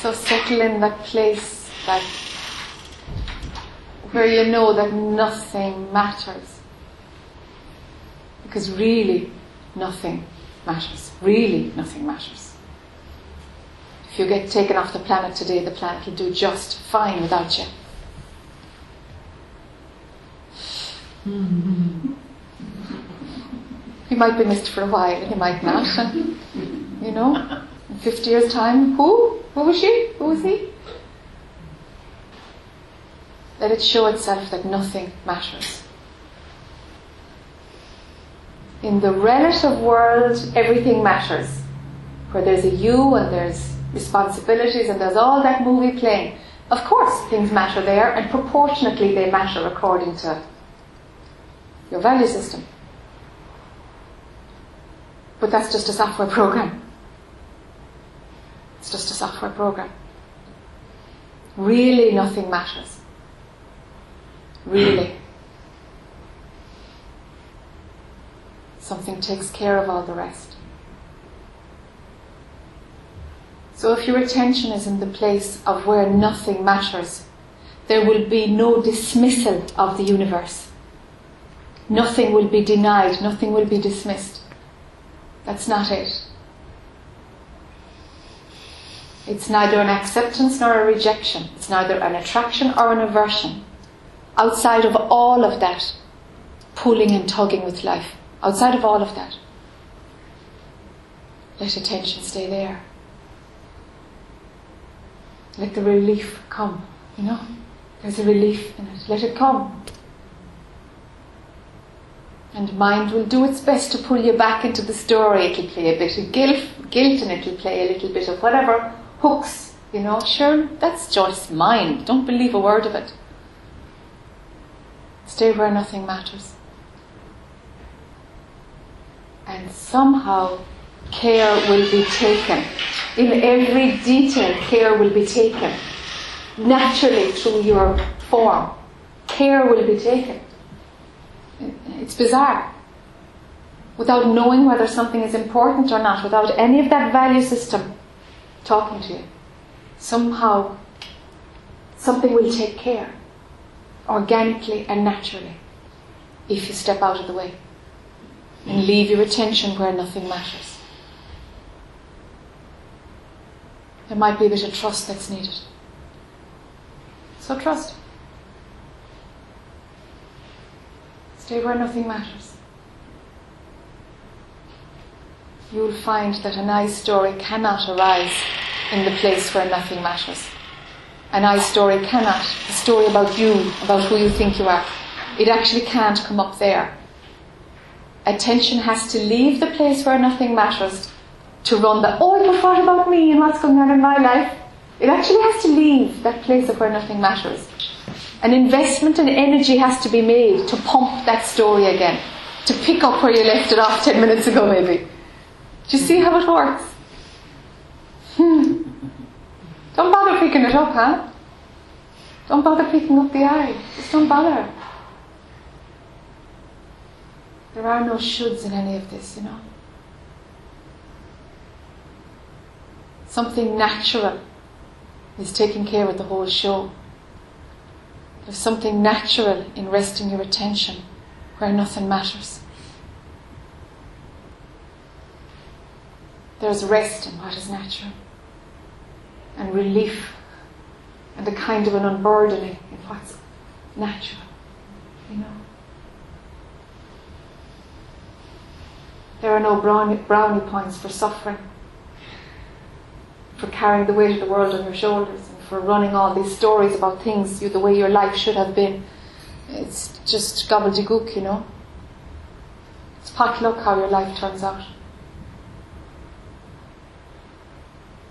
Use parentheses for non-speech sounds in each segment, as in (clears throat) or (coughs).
So settle in that place that where you know that nothing matters. Because really, nothing matters. Really, nothing matters. If you get taken off the planet today, the planet will do just fine without you. (laughs) You might be missed for a while, you might not. (laughs) You know, in 50 years' time, who? Who was she? Who was he? Let it show itself that nothing matters. In the relative world, everything matters. Where there's a you and there's responsibilities and there's all that movie playing. Of course, things matter there, and proportionately they matter according to your value system. But that's just a software program. It's just a software program. Really, nothing matters. Really. Something takes care of all the rest. So if your attention is in the place of where nothing matters, there will be no dismissal of the universe. Nothing will be denied, nothing will be dismissed. That's not it. It's neither an acceptance nor a rejection. It's neither an attraction or an aversion. Outside of all of that, pulling and tugging with life, outside of all of that, let attention stay there. Let the relief come, you know? There's a relief in it. Let it come. And mind will do its best to pull you back into the story. It'll play a bit of guilt, guilt and it'll play a little bit of whatever hooks, you know. Sure, that's just mind. Don't believe a word of it. Stay where nothing matters. And somehow care will be taken. In every detail, care will be taken. Naturally through your form, care will be taken. It's bizarre. Without knowing whether something is important or not, without any of that value system talking to you, somehow something will take care organically and naturally if you step out of the way and leave your attention where nothing matters. There might be a bit of trust that's needed. So trust. Stay where nothing matters. You will find that a nice story cannot arise in the place where nothing matters. A nice story cannot, a story about you, about who you think you are, it actually can't come up there. Attention has to leave the place where nothing matters to run the, oh, but what about me and what's going on in my life? It actually has to leave that place of where nothing matters an investment and energy has to be made to pump that story again, to pick up where you left it off 10 minutes ago, maybe. Do you see how it works? Hmm. Don't bother picking it up, huh? Don't bother picking up the I. Just don't bother. There are no shoulds in any of this, you know. Something natural is taking care of the whole show. There's something natural in resting your attention where nothing matters. There's rest in what is natural, and relief, and a kind of an unburdening in what's natural, you know. There are no brownie, brownie points for suffering, for carrying the weight of the world on your shoulders and for running all these stories about things, you, the way your life should have been. It's just gobbledygook, you know. It's potluck how your life turns out.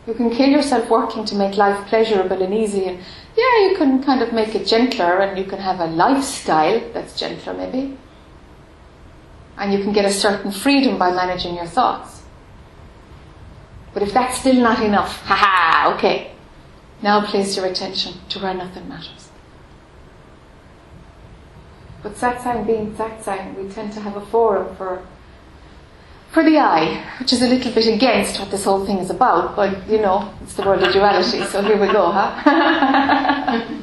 You can kill yourself working to make life pleasurable and easy, and yeah, you can kind of make it gentler, and you can have a lifestyle that's gentler, maybe. And you can get a certain freedom by managing your thoughts. But if that's still not enough, haha, okay, now place your attention to where nothing matters. But satsang being satsang, we tend to have a forum for for the I, which is a little bit against what this whole thing is about, but you know, it's the world of duality, so here we go, huh? (laughs)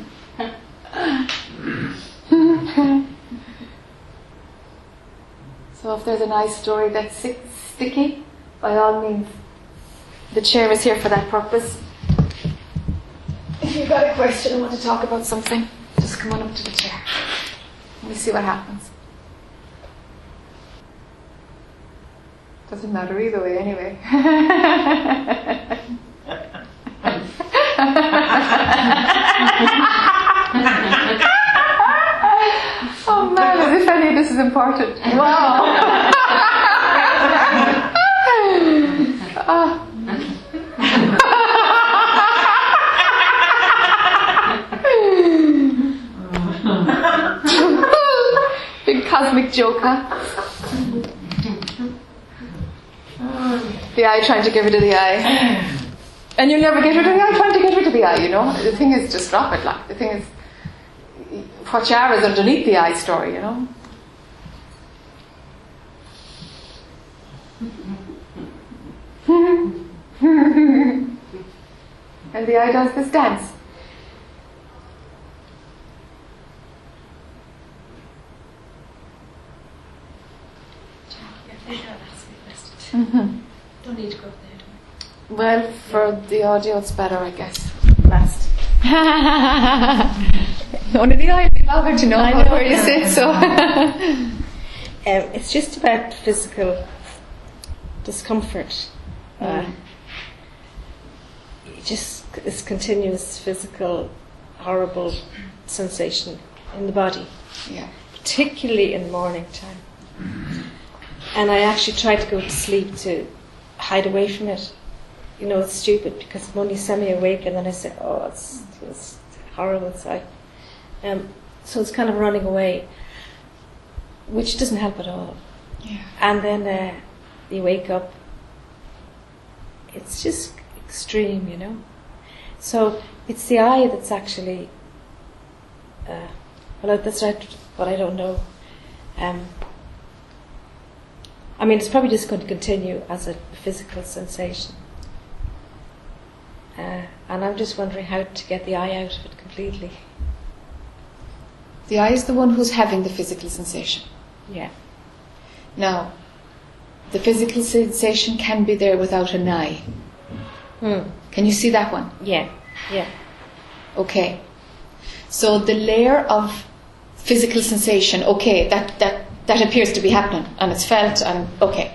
so if there's a nice story that's sticky, by all means, the chair is here for that purpose. If you've got a question, and want to talk about something, just come on up to the chair. Let me see what happens. Doesn't matter either way, anyway. oh man, as if any this is important. Wow. oh. (laughs) Big cosmic joker. The I trying to get rid of the I. And you'll never get rid of the I trying to get rid of the I, you know? The thing is just drop it, like. The thing is, what you are is underneath the I story, you know? (laughs) and the I does this dance. Mm-hmm. Don't need to go up there. Well, for the audio, it's better, I guess. Last. (laughs) Only the I will to know, I know. where you sit, so. (laughs) Um, it's just about physical discomfort. Uh, just this continuous physical, horrible sensation in the body, yeah. particularly in morning time. And I actually tried to go to sleep to hide away from it. You know, it's stupid because I'm only semi-awake, and then I say, "Oh, it's, it's horrible inside." Um, so it's kind of running away, which doesn't help at all. Yeah. And then uh, you wake up. It's just extreme, you know. So it's the I that's actually. Uh, well, that's right. What I don't know. Um, I mean, it's probably just going to continue as a physical sensation. Uh, and I'm just wondering how to get the I out of it completely. The I is the one who's having the physical sensation. Yeah. Now, the physical sensation can be there without an I. Hmm. Can you see that one? Yeah. Yeah. Okay. So the layer of physical sensation, okay, that, that, that appears to be happening and it's felt and okay.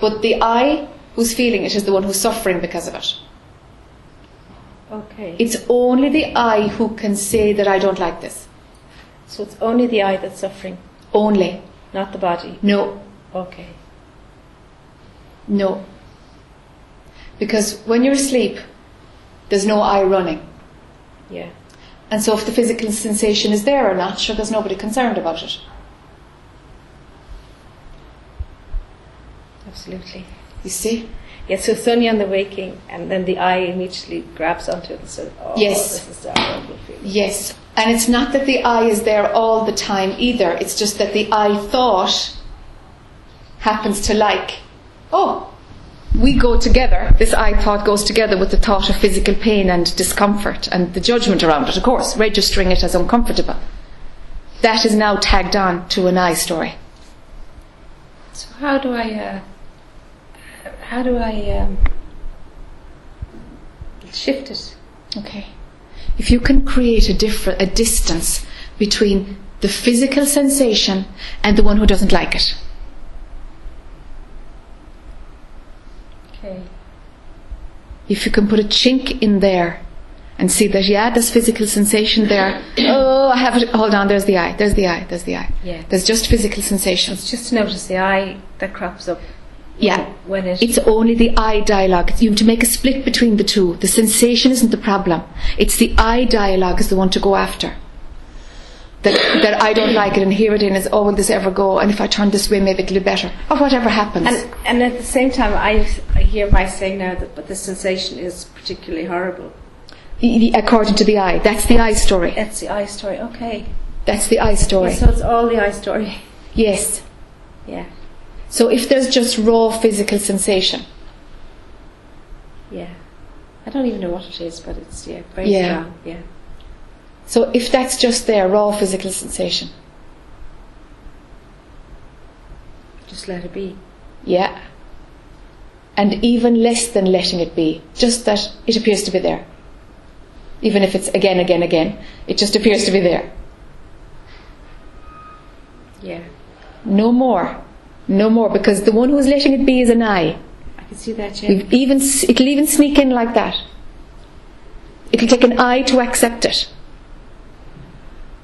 But the I who's feeling it is the one who's suffering because of it. Okay. It's only the I who can say that I don't like this. so it's only the I that's suffering, Only. not the body. No. Okay. No. Because when you're asleep, there's no I running. Yeah. And so if the physical sensation is there or not, sure, there's nobody concerned about it. Absolutely. You see? Yeah, so only on the waking, and then the I immediately grabs onto it and says, "Oh, Yes. this is horrible feeling." Yes. And it's not that the I is there all the time either. It's just that the I thought happens to like, oh, we go together. This I thought goes together with the thought of physical pain and discomfort and the judgment around it, of course, registering it as uncomfortable. That is now tagged on to an I story. So how do I? Uh, how do I um, shift it? Okay. If you can create a different, a distance between the physical sensation and the one who doesn't like it. Okay. If you can put a chink in there and see that, yeah, there's physical sensation there. Oh, I have it. Hold on, there's the I, there's the I, there's the I. Yeah. There's just physical sensation. It's just to notice the I that crops up. Yeah. When it. It's only the I dialogue. You have to make a split between the two. The sensation isn't the problem. It's the I dialogue is the one to go after. That, that I don't like it and hear it in is, oh, will this ever go? And if I turn this way, maybe it'll be better. Or whatever happens. and and at the same time, I, I hear my saying now that, but the sensation is particularly horrible. According to the I. That's the I story. That's the I story. Okay. That's the I story. So it's all the I story. Yes. Yeah. So if there's just raw physical sensation, Yeah. I don't even know what it is, but it's yeah, very Yeah. strong. Yeah. so if that's just there, raw physical sensation, Just let it be. yeah. And even less than letting it be, just that it appears to be there. Even if it's again, again, again, it just appears to be there. Yeah. No more. No more, because the one who's letting it be is an I. I can see that, yeah. Even it'll even sneak in like that. It'll take an I to accept it,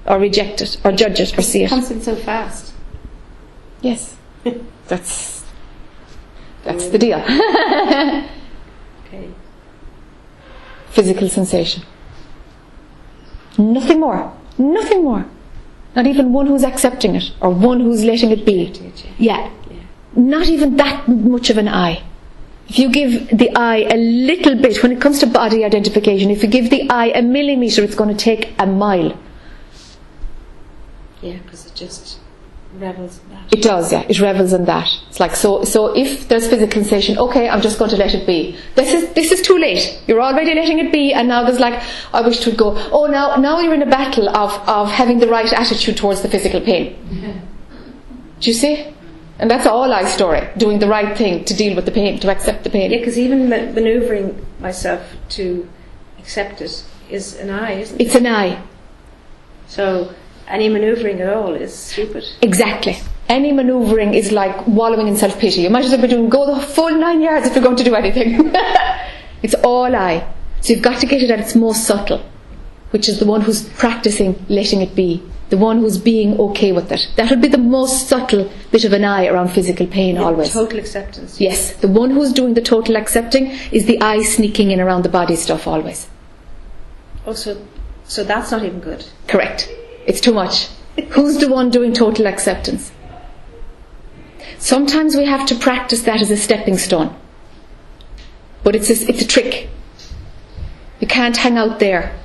or reject it, or judge it, or see It it. comes in so fast. Yes, (laughs) that's that's the deal. (laughs) Okay. Physical sensation. Nothing more. Nothing more. Not even one who's accepting it, or one who's letting it be. Yeah, not even that much of an I. If you give the I a little bit, when it comes to body identification, if you give the I a millimetre, it's going to take a mile. Yeah, because it just revels in that. It does, yeah. It revels in that. It's like so. So if there's physical sensation, okay, I'm just going to let it be. This is this is too late. You're already letting it be, and now there's like, I wish it would go. Oh, now now you're in a battle of of having the right attitude towards the physical pain. (laughs) Do you see? And that's all I story. Doing the right thing to deal with the pain, to accept the pain. Yeah, because even ma- manoeuvring myself to accept it is an I, isn't it? It's an I. So any manoeuvring at all is stupid. Exactly. Any manoeuvring is like wallowing in self pity. You might as well be doing go the full nine yards if you're going to do anything. (laughs) it's all I. So you've got to get it at its most subtle, which is the one who's practicing letting it be, the one who's being okay with it. That would be the most subtle bit of an I around physical pain always. Total acceptance. Yes, the one who's doing the total accepting is the I sneaking in around the body stuff always. Oh, also, so that's not even good. Correct. It's too much. Who's the one doing total acceptance? Sometimes we have to practice that as a stepping stone. But it's a, it's a trick. You can't hang out there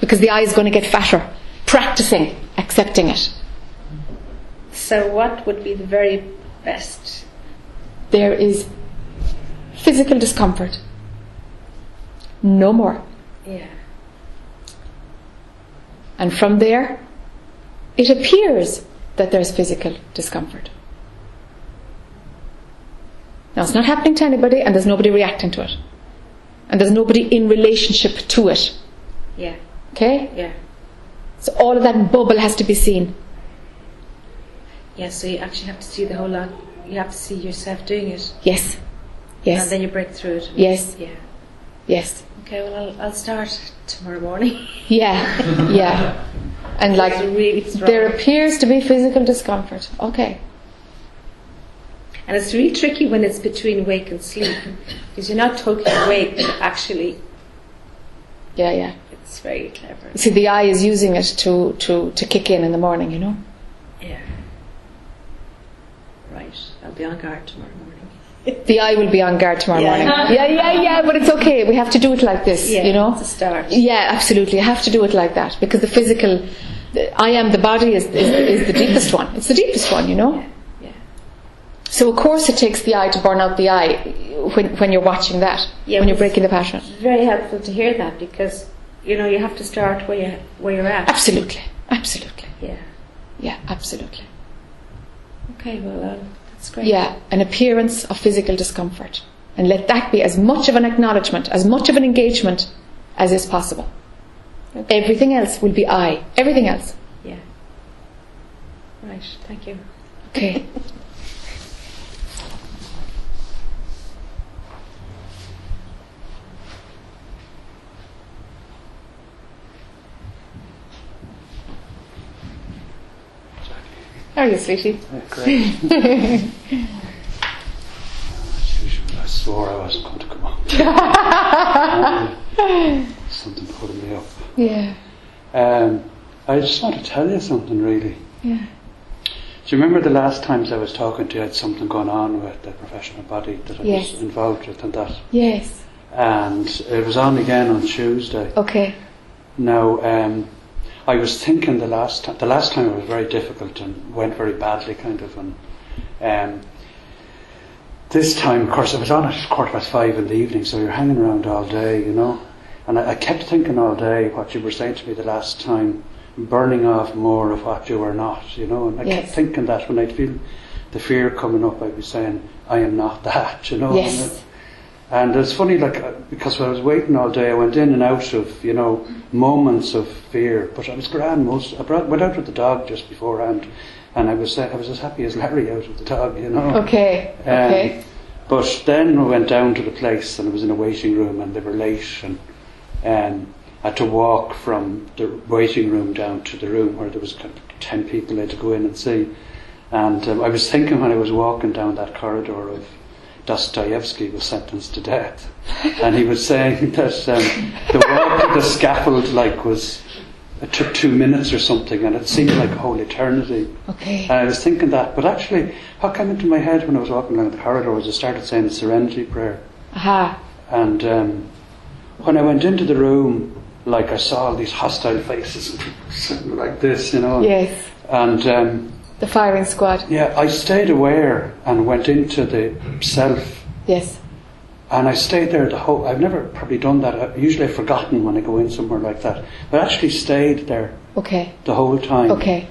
because the I is going to get fatter. Practicing accepting it. So what would be the very best? There is physical discomfort. No more. Yeah. And from there, it appears that there's physical discomfort. Now, it's not happening to anybody, and there's nobody reacting to it. And there's nobody in relationship to it. Yeah. Okay? Yeah. So all of that bubble has to be seen. Yeah. So you actually have to see the whole lot. You have to see yourself doing it, Yes. Yes. And then you break through it. Yes. Yeah. Yes. Okay. Well, I'll, I'll start tomorrow morning. (laughs) Yeah. Yeah. And like, really there appears to be physical discomfort. Okay. And it's really tricky when it's between wake and sleep because you're not totally awake, but actually Yeah, yeah. it's very clever. See, the I is using it to, to, to kick in in the morning, you know? Yeah. Right. I'll be on guard tomorrow morning. The I will be on guard tomorrow Yeah. morning. (laughs) Yeah, yeah, yeah, but it's okay. We have to do it like this, Yeah. you know? It's a start. Yeah, absolutely. You have to do it like that because the physical, the, I am the body is, is, is the deepest one. It's the deepest one, you know? Yeah. So, of course, it takes the I to burn out the I when, when you're watching that, Yeah, when you're breaking the pattern. It's very helpful to hear that because you know you have to start where you where you're at. Absolutely. Absolutely. Yeah. Yeah, absolutely. Okay. Well, uh, that's great. Yeah, an appearance of physical discomfort. And let that be as much of an acknowledgement, as much of an engagement as is possible. Everything else will be I. Everything else. Yeah. Right. Thank you. Okay. (laughs) are you, sweetie? Yeah, great. I swore I wasn't going to come on. (laughs) something pulling me up. Yeah. Um, I just want to tell you something, really. Yeah. Do you remember the last times I was talking to you, I had something going on with the professional body that I Yes. was involved with and that? Yes. And it was on again on Tuesday. Okay. Now, um, I was thinking the last time, the last time it was very difficult and went very badly, kind of, and um, this time, of course, I was on at quarter past five in the evening, so you're hanging around all day, you know. And I, I kept thinking all day what you were saying to me the last time, burning off more of what you were not, you know. And I kept thinking that when I'd feel the fear coming up, I'd be saying, I am not that, you know. Yes. And it's funny, like, uh, because when I was waiting all day, I went in and out of, you know, moments of fear. But I was grand most. I brought, went out with the dog just beforehand, and I was uh, I was as happy as Larry out with the dog, you know. Okay. Um, Okay. But then we went down to the place, and I was in a waiting room, and they were late, and um, I had to walk from the waiting room down to the room where there was kind of ten people I had to go in and see. And um, I was thinking when I was walking down that corridor of Dostoevsky was sentenced to death, and he was saying that um, the walk to the scaffold like was it took two minutes or something, and it seemed like a whole eternity. Okay. And I was thinking that, but actually, what came into my head when I was walking along the corridor was I started saying the Serenity Prayer, Aha. and um, when I went into the room, like I saw all these hostile faces, (laughs) like this, you know, Yes. and. Um, The firing squad. yeah, I stayed aware and went into the self, Yes. and I stayed there the whole. I've never probably done that. I, usually, I've forgotten when I go in somewhere like that, but I actually stayed there Okay. the whole time. Okay.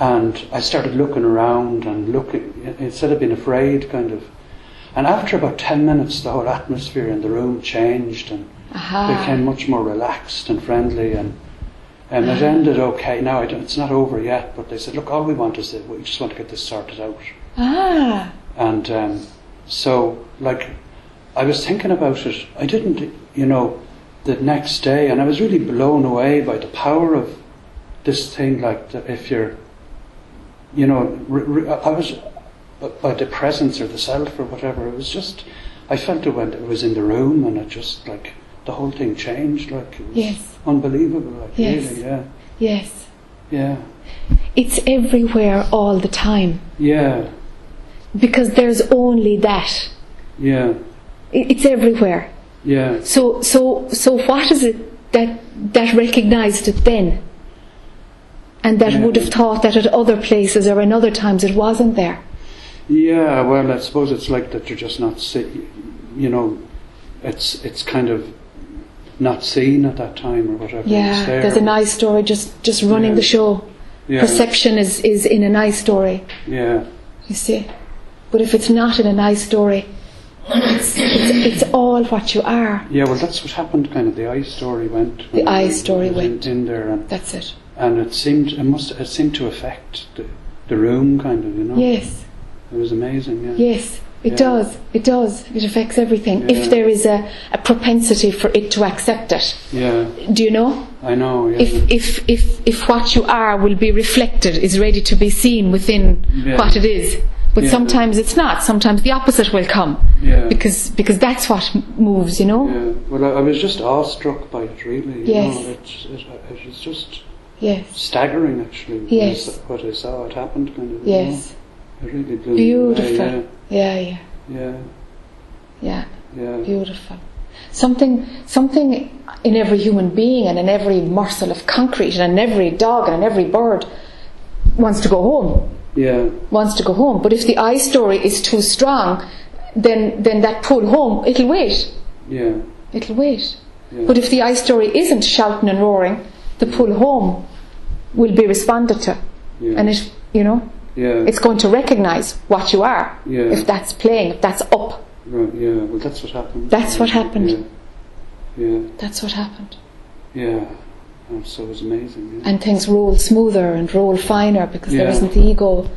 And I started looking around and looking instead of being afraid, kind of. And after about ten minutes, the whole atmosphere in the room changed and Aha. became much more relaxed and friendly and. And it ended okay. Now it's not over yet, but they said, "Look, all we want is that we just want to get this sorted out." Ah. And um, so, like, I was thinking about it. I didn't, you know, the next day, and I was really blown away by the power of this thing. Like, if you're, you know, I was by the presence or the self or whatever. It was just, I felt it when it was in the room, and it just like the whole thing changed. Like, it was Yes. Unbelievable. Like, Yes. really, yeah, Yes. yeah, It's everywhere all the time yeah, because there's only that. yeah, It's everywhere. yeah. So, so, so, what is it that that recognised it then, and that Yeah. would have thought that at other places or in other times it wasn't there? Yeah, well, I suppose it's like that you're just not see, you know, it's it's kind of not seen at that time or whatever. Yeah, there. there's a nice story just just running Yeah. the show. yeah, Perception is is in a nice story. Yeah, You see, but if it's not in a nice story, it's it's, it's all what you are. yeah. Well, that's what happened. Kind of the I story went. The eye I story in, went. in there, and That's it. and it seemed it must it seemed to affect the the room, kind of. You know. Yes, It was amazing. Yeah. yes, it Yeah. does. It does. It affects everything. Yeah. If there is a, a propensity for it to accept it, Yeah, do you know? I know. Yeah. If if if if what you are will be reflected, is ready to be seen within Yeah. what it is. But sometimes it's not. Sometimes the opposite will come yeah. because because that's what moves. You know. yeah. Well, I, I was just awestruck by it, really. You Yes. Know, it's, it, just Yes. staggering, actually. Yes. What I saw, it happened, kind of. you know. Yes. It really blew me away, Beautiful. Yeah. Yeah. Yeah, Yeah. yeah. Beautiful. Something, something in every human being and in every morsel of concrete and in every dog and in every bird wants to go home. Yeah, Wants to go home. But if the I story is too strong, then then that pull home, it'll wait. yeah, It'll wait. yeah. But if the I story isn't shouting and roaring, the pull home will be responded to, yeah, and it, you know, yeah, it's going to recognise what you are. Yeah. If that's playing, if that's up, right, yeah. Well, that's what happened. That's what happened. Yeah, yeah, that's what happened. yeah. And so it was amazing. Yeah, and things roll smoother and roll finer because there isn't the ego,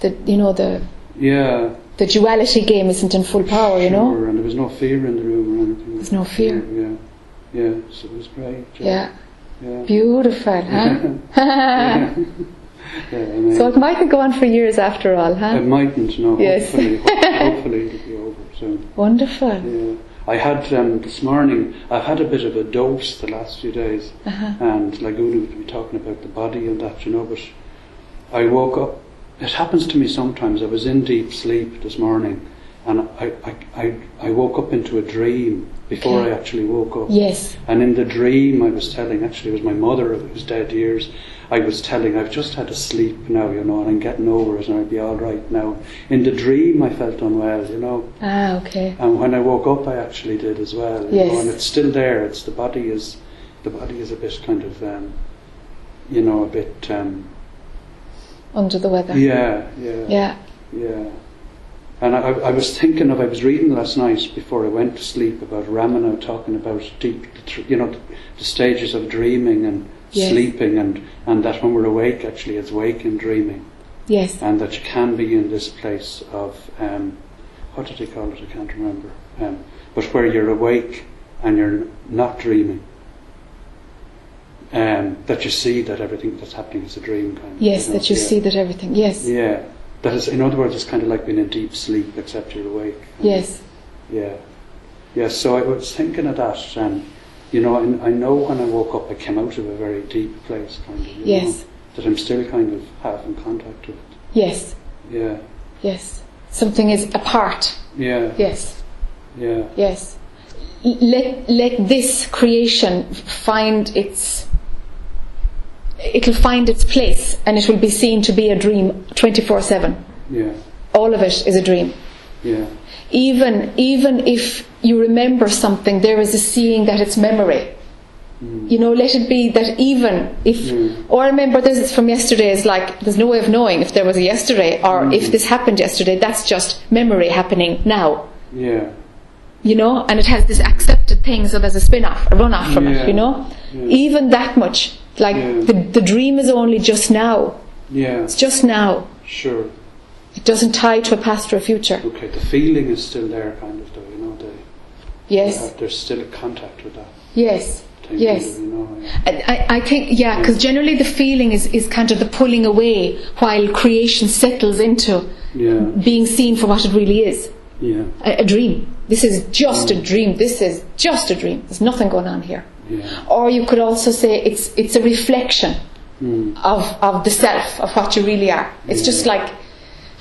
the you know the yeah. the duality game isn't in full power. You know, Sure, and there was no fear in the room or anything. There's no fear. Yeah, yeah. yeah so it was great. yeah, yeah. beautiful, huh? (laughs) (laughs) yeah, so it mightn't go on for years after all, huh? it mightn't. No, Yes. hopefully, hopefully it'll (laughs) be over soon. Wonderful. Yeah. I had um, this morning. I've had a bit of a dose the last few days, Uh-huh. and like Una would be talking about the body and that, you know. But I woke up. It happens to me sometimes. I was in deep sleep this morning, and I I, I, I woke up into a dream before Okay. I actually woke up. Yes. And in the dream, I was telling, actually, it was my mother who was dead years. I was telling, I've just had a sleep now, you know, and I'm getting over it and I'll be all right now. In the dream, I felt unwell, you know. Ah, okay. And when I woke up, I actually did as well. Yes. know, and it's still there. It's the body is, the body is a bit kind of, um, you know, a bit. Um, Under the weather. yeah, yeah, Yeah. yeah. And I, I was thinking of, I was reading last night before I went to sleep about Ramana talking about deep, you know, the stages of dreaming and Yes. sleeping, and and that when we're awake, actually, it's waking dreaming, Yes. and that you can be in this place of, um, what did he call it? I can't remember. Um, but where you're awake and you're not dreaming. Um, that you see that everything that's happening is a dream, kind of. Yes, know, that you yeah. see that everything. Yes. Yeah. That is, in other words, it's kind of like being in deep sleep, except you're awake. Yes. Yeah. Yeah, so I was thinking of that, and, you know, and I know when I woke up, I came out of a very deep place, kind of. Yes. Know, that I'm still kind of half in contact with. Yes. Yeah. Yes. Something is apart. Yeah. Yes. Yeah. Yes. Let let this creation find its it'll find its place and it will be seen to be a dream 24/7. Yeah. All of it is a dream. Yeah. Even even if you remember something there is a seeing that it's memory. You know, let it be that even if, Mm. or I remember this is from yesterday, is like, there's no way of knowing if there was a yesterday or if this happened yesterday, that's just memory happening now. Yeah. you know, and it has this accepted thing, so there's a spin off, a run off from Yeah. it, you know. Yeah. Even that much, like Yeah. the the dream is only just now. Yeah. It's just now. Sure. It doesn't tie to a past or a future. Okay, the feeling is still there, kind of, though, you know, the, Yes, uh, there's still a contact with that. yes, yes. You know, I, I think, yeah, because generally the feeling is, is kind of the pulling away while creation settles into Yeah. being seen for what it really is Yeah. a, a dream. This is just a dream. This is just a dream. There's nothing going on here. Yeah. Or you could also say it's, it's a reflection Mm. of, of the self, of what you really are. It's just like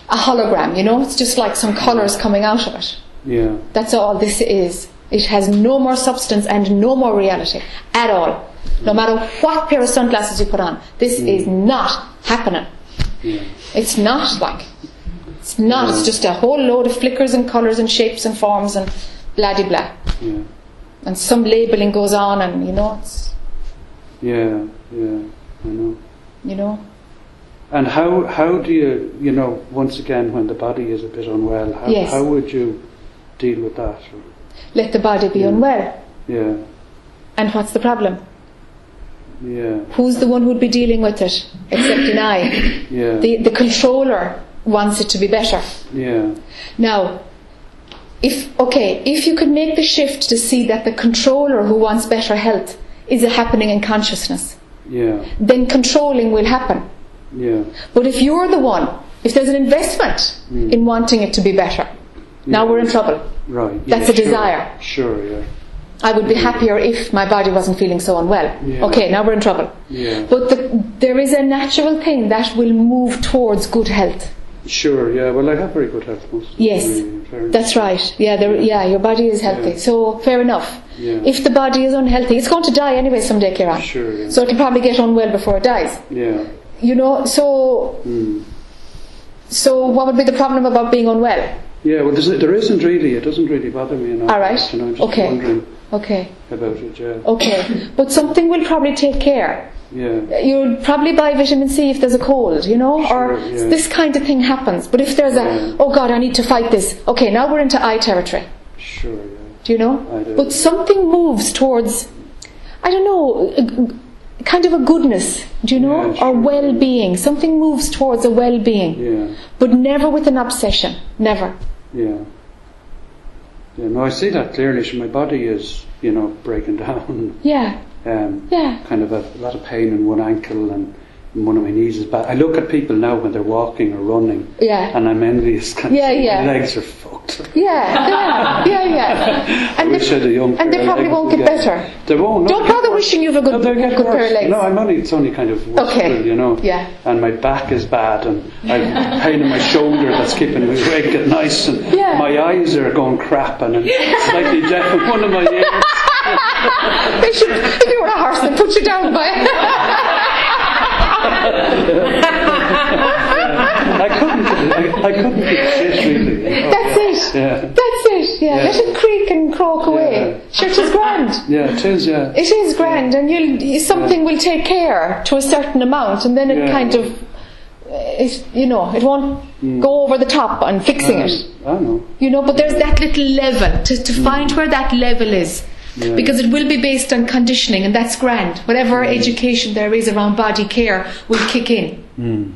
a hologram, you know? It's just like some colours coming out of it. Yeah. That's all this is. It has no more substance and no more reality at all. No matter what pair of sunglasses you put on, this hmm. is not happening. Yeah. It's not like. It's not. It's just a whole load of flickers and colours and shapes and forms and blah de blah. Yeah. And some labelling goes on and, you know, it's, Yeah. Yeah. I know. you know. And how how do you you know once again when the body is a bit unwell how Yes. how would you deal with that? Let the body be unwell. Yeah. And what's the problem? Yeah. Who's the one who'd be dealing with it? Except an I. (coughs) Yeah. The, the controller wants it to be better. yeah. Now, if, okay, if you could make the shift to see that the controller who wants better health is happening in consciousness, Yeah. then controlling will happen. Yeah. But if you're the one, if there's an investment mm. in wanting it to be better, now we're in trouble. Right. Yeah, That's a sure. desire. Sure. Yeah. I would be happier if my body wasn't feeling so unwell. Yeah. Okay, now we're in trouble. Yeah. But the, there is a natural thing that will move towards good health. Sure. Yeah. Well, I have very good health. Most Yes, Mm, that's right. Yeah, there, yeah, your body is healthy. Yeah. So fair enough. Yeah. If the body is unhealthy, it's going to die anyway someday, Kieran. Sure. Yeah. So it'll probably get unwell before it dies. yeah. You know, so Mm. so what would be the problem about being unwell? Yeah. Well, there's, there isn't really. It doesn't really bother me. Enough, All right. You know, I'm just Okay. wondering Okay, about it. Yeah. okay. but something will probably take care. Yeah. You'll probably buy vitamin C if there's a cold, you know, or Sure, yeah. this kind of thing happens. But if there's Yeah. a, oh God, I need to fight this. Okay, now we're into I territory. Sure. Yeah. Do you know? I do. But something moves towards, I don't know, a- kind of a goodness, do you know? Yeah, sure. Or well being. Something moves towards a well being. Yeah. But never with an obsession. Never. Yeah. Yeah, no, I see that clearly. So my body is, you know, breaking (laughs) down. Yeah, Um, yeah. kind of a, a lot of pain in one ankle and one of my knees is bad. I look at people now when they're walking or running, Yeah. and I'm envious. Kind (laughs) Yeah, of, yeah. My legs are fucked. Yeah, yeah, yeah, yeah. I (laughs) And wish I had a young they, and they probably won't get better. They won't. Don't bother wishing you have a good, No, good pair of legs. No, I'm only, it's only kind of Okay. wistful, you know. Yeah. And my back is bad, and I've (laughs) pain in my shoulder that's keeping me awake at night, and Yeah. my eyes are going crap, and I'm slightly deaf in one of my ears. They should, if you were a horse, they'd put you down by I couldn't. I, I, couldn't exist really. Oh, That's it. Yeah. That's it. Yeah. yeah. Let it creak and croak away. Yeah. Church is grand. Yeah, it is. Yeah. It is grand, and you'll something will take care to a certain amount, and then it kind of, eh, it, you know, it won't mm. go over the top on fixing it. I know. You know, but there's that little level to, to mm. find where that level is yeah. Because it will be based on conditioning, and that's grand. Whatever education there is around body care will kick in. Hmm.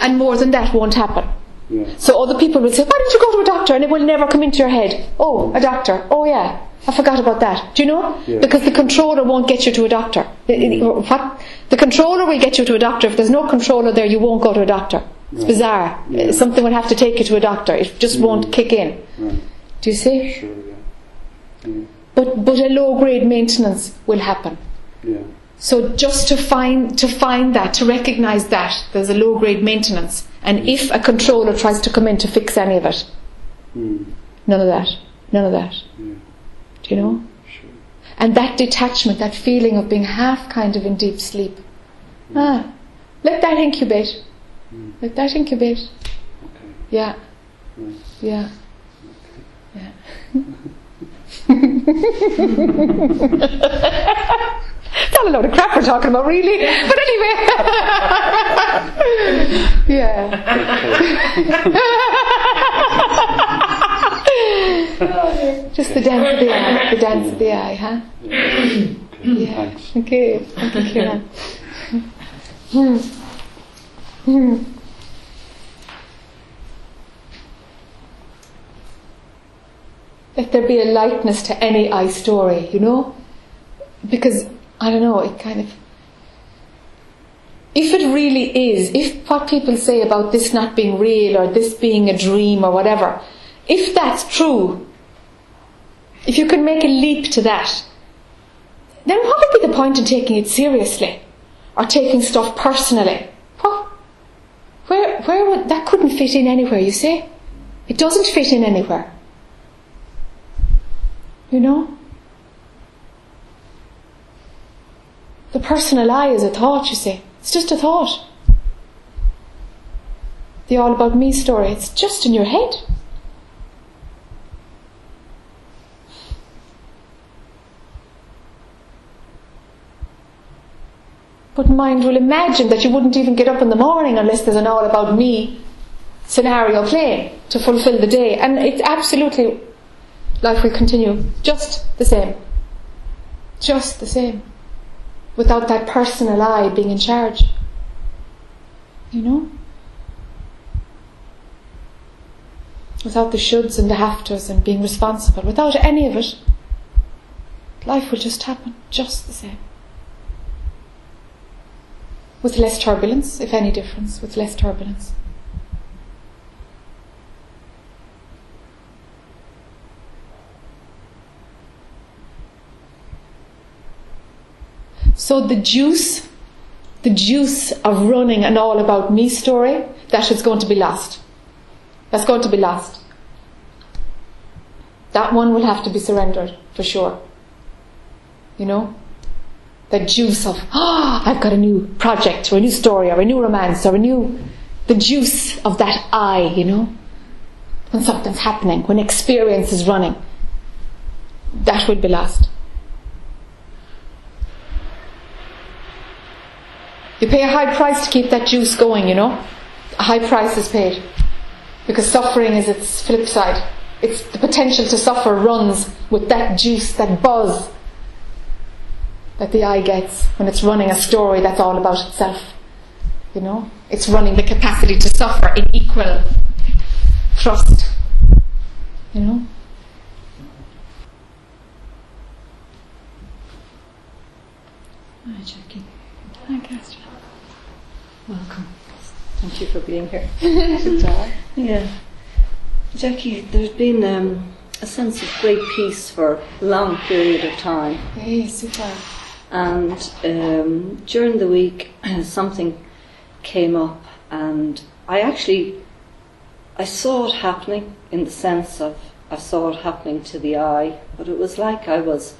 And more than that won't happen. Yeah. So other people will say, Why don't you go to a doctor? And it will never come into your head. Oh, a doctor. Oh, yeah. I forgot about that. Do you know? Yeah. Because the controller won't get you to a doctor. It- hmm. What? The controller will get you to a doctor. If there's no controller there, you won't go to a doctor. It's bizarre. Yeah. Uh, something will have to take you to a doctor. It just hmm. won't kick in. Right. Do you see? Sure, yeah. But but a low grade maintenance will happen. Yeah. So just to find to find that, to recognise that there's a low grade maintenance, and if a controller tries to come in to fix any of it, Mm. none of that, none of that. Yeah. Do you know? Sure. And that detachment, that feeling of being half kind of in deep sleep. Ah, let that incubate. Let that incubate. Okay. Yeah, yeah, yeah. (laughs) (laughs) Not a load of crap we're talking about, really. But anyway. (laughs) yeah. (laughs) Just the dance of the I. The dance of the I, huh? Yeah. Okay. Thank you. Hmm. Hmm. Let there be a lightness to any I story, you know? Because, I don't know, it kind of. If it really is, if what people say about this not being real or this being a dream or whatever, if that's true, if you can make a leap to that, then what would be the point in taking it seriously or taking stuff personally? What? Where, where would that couldn't fit in anywhere? You see, it doesn't fit in anywhere. You know, the personal I is a thought. You see, it's just a thought. The all about me story. It's just in your head. But mind will imagine that you wouldn't even get up in the morning unless there's an all about me scenario playing to fulfill the day. And it's absolutely, life will continue just the same. Just the same. Without that personal I being in charge. You know? Without the shoulds and the hafters and being responsible. Without any of it, life will just happen just the same with less turbulence, if any difference, with less turbulence. So the juice, the juice of running an all about me story, that is going to be lost. That's going to be lost. That one will have to be surrendered for sure. You know? the juice of ah (gasps) I've got a new project or a new story or a new romance or a new the juice of that I, you know, when something's happening, when experience is running, that will be lost. You pay a high price to keep that juice going, you know. A high price is paid. Because suffering is its flip side. It's the potential to suffer runs with that juice, that buzz that the I gets when it's running a story that's all about itself. You know? It's running the capacity to suffer in equal trust. You know? Hi, Jackie. Hi, Castro. Welcome. Thank you for being here. (laughs) Yeah. Jackie, there's been um, a sense of great peace for a long period of time. Hey, super. And um, during the week, (clears throat) something came up, and I actually I saw it happening in the sense of I saw it happening to the eye, but it was like I was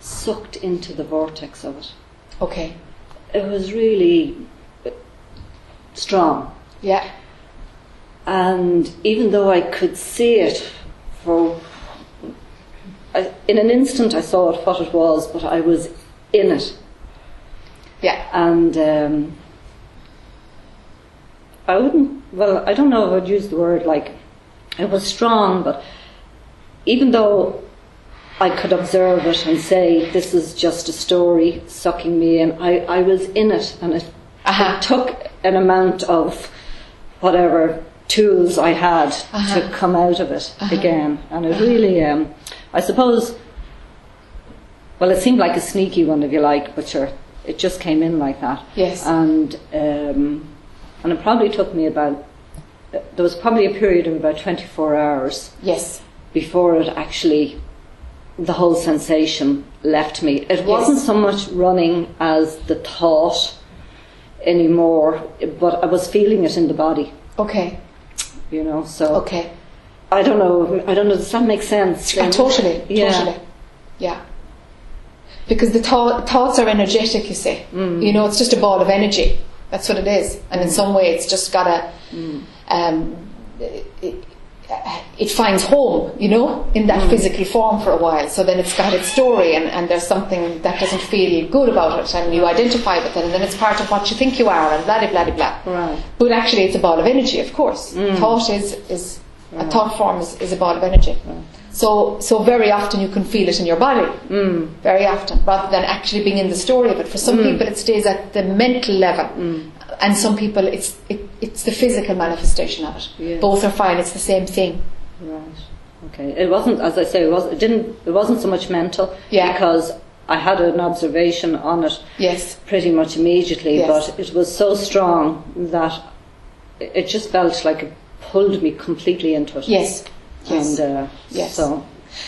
sucked into the vortex of it. Okay. It was really strong. Yeah. And even though I could see it for I, in an instant I saw it, what it was, but I was in it, Yeah. and um, I wouldn't. Well, I don't know if I'd use the word like it was strong, but even though I could observe it and say this is just a story sucking me in, I, I was in it, and it, Uh-huh. it took an amount of whatever tools I had Uh-huh. to come out of it again, and it really, um, I suppose. Well, it seemed like a sneaky one, if you like, but sure, it just came in like that. Yes. And um, and it probably took me about. There was probably a period of about twenty four hours Yes. before it actually, the whole sensation left me. It wasn't so much running as the thought anymore, but I was feeling it in the body. Okay. You know, so Okay. I don't know. I don't know. Does that make sense? Uh, totally. Yeah. Totally. Yeah. Because the thought, thoughts are energetic, you see. Mm. You know, it's just a ball of energy. That's what it is. And in some way, it's just got a. Mm. Um, it, Uh, it finds home, you know, in that Mm. physical form for a while. So then it's got its story, and, and there's something that doesn't feel good about it, and you identify with it, and then it's part of what you think you are, and blah blah blah blah. Right. But actually, it's a ball of energy, of course. Mm. Thought is is a thought form is, is a ball of energy. So so very often you can feel it in your body. Mm. Very often, rather than actually being in the story of it. For some mm. people, it stays at the mental level, and some people it's it, it's the physical manifestation of it. Yeah. Both are fine. It's the same thing. Right. Okay. It wasn't, as I say, it was. It didn't. It wasn't so much mental. Yeah. Because I had an observation on it Yes. pretty much immediately, Yes. but it was so strong that it it just felt like it pulled me completely into it. Yes. Yes. And uh, Yes. so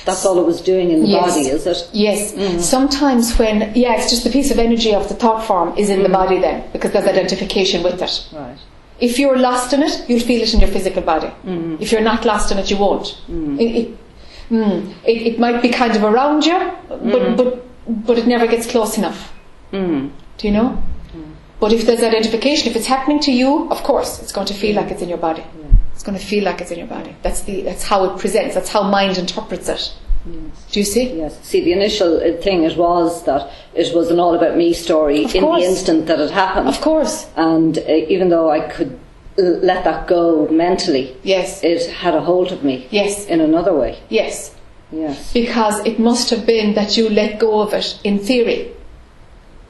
that's all it was doing in the Yes. body, is it? Yes. Mm. Sometimes when yeah, it's just the piece of energy of the thought form is Mm. in the body then because there's identification with it. Right. If you're lost in it, you'll feel it in your physical body. Mm. If you're not lost in it, you won't. It, it, mm, it, it might be kind of around you, but, but, but it never gets close enough. Mm. Do you know? But if there's identification, if it's happening to you, of course, it's going to feel like it's in your body. It's going to feel like it's in your body. That's the that's how it presents. That's how mind interprets it. Yes. Do you see? Yes. See, the initial uh, thing it was that it was an all about me story Of in course. the instant that it happened. Of course. And uh, even though I could let that go mentally, Yes. it had a hold of me Yes. in another way. Yes. Yes. Because it must have been that you let go of it in theory.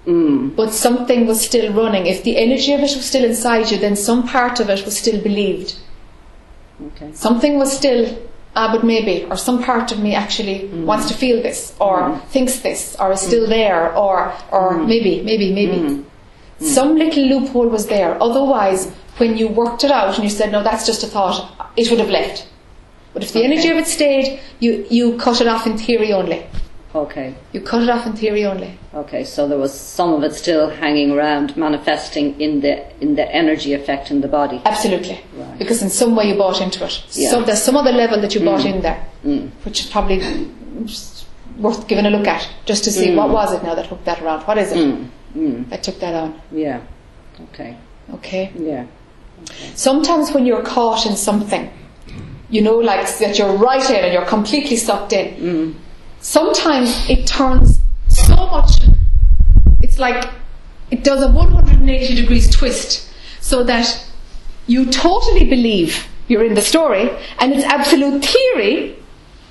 Mm. but something was still running. If the energy of it was still inside you, then some part of it was still believed. Okay. Something was still, ah, but maybe, or some part of me actually mm. wants to feel this, or mm. thinks this, or is mm. still there, or, or maybe, maybe, maybe. Some little loophole was there. Otherwise, when you worked it out and you said, no, that's just a thought, it would have left. But if the energy of it stayed, you, you cut it off in theory only. Okay. You cut it off in theory only. Okay. So there was some of it still hanging around, manifesting in the in the energy effect in the body. Absolutely. Right. Because in some way you bought into it. Yeah. So there's some other level that you bought in there, Mm. which is probably worth giving a look at, just to see what was it now that hooked that around. What is it Mm. Mm. that took that on? Yeah. Okay. Okay. Yeah. Sometimes when you're caught in something, you know, like that you're right in and you're completely sucked in. Mm. Sometimes it turns so much. It's like it does a 180 degrees twist, so that you totally believe you're in the story, and it's absolute theory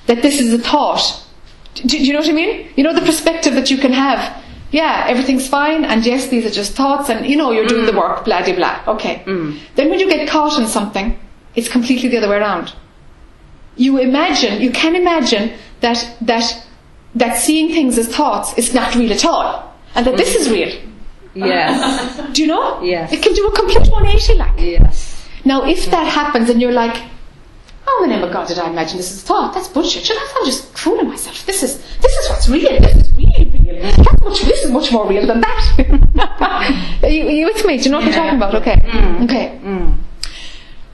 that this is a thought. Do, do you know what I mean? You know the perspective that you can have. Yeah, everything's fine, and yes, these are just thoughts, and you know you're doing the work, blah blah blah. Okay. Then when you get caught in something, it's completely the other way around. You imagine, you can imagine that that that seeing things as thoughts is not real at all, and that this is real. Yes. (laughs) Do you know? Yes. It can do a complete 180 like. yes. Now, if that happens and you're like, oh, in the name of God, did I imagine this is thought? That's bullshit. Should I, I'm just fooling myself. This is this is what's real. This is really real. That's much, this is much more real than that. (laughs) you, are you with me? Do you know what I'm talking about? Okay. Mm. Okay. Mm.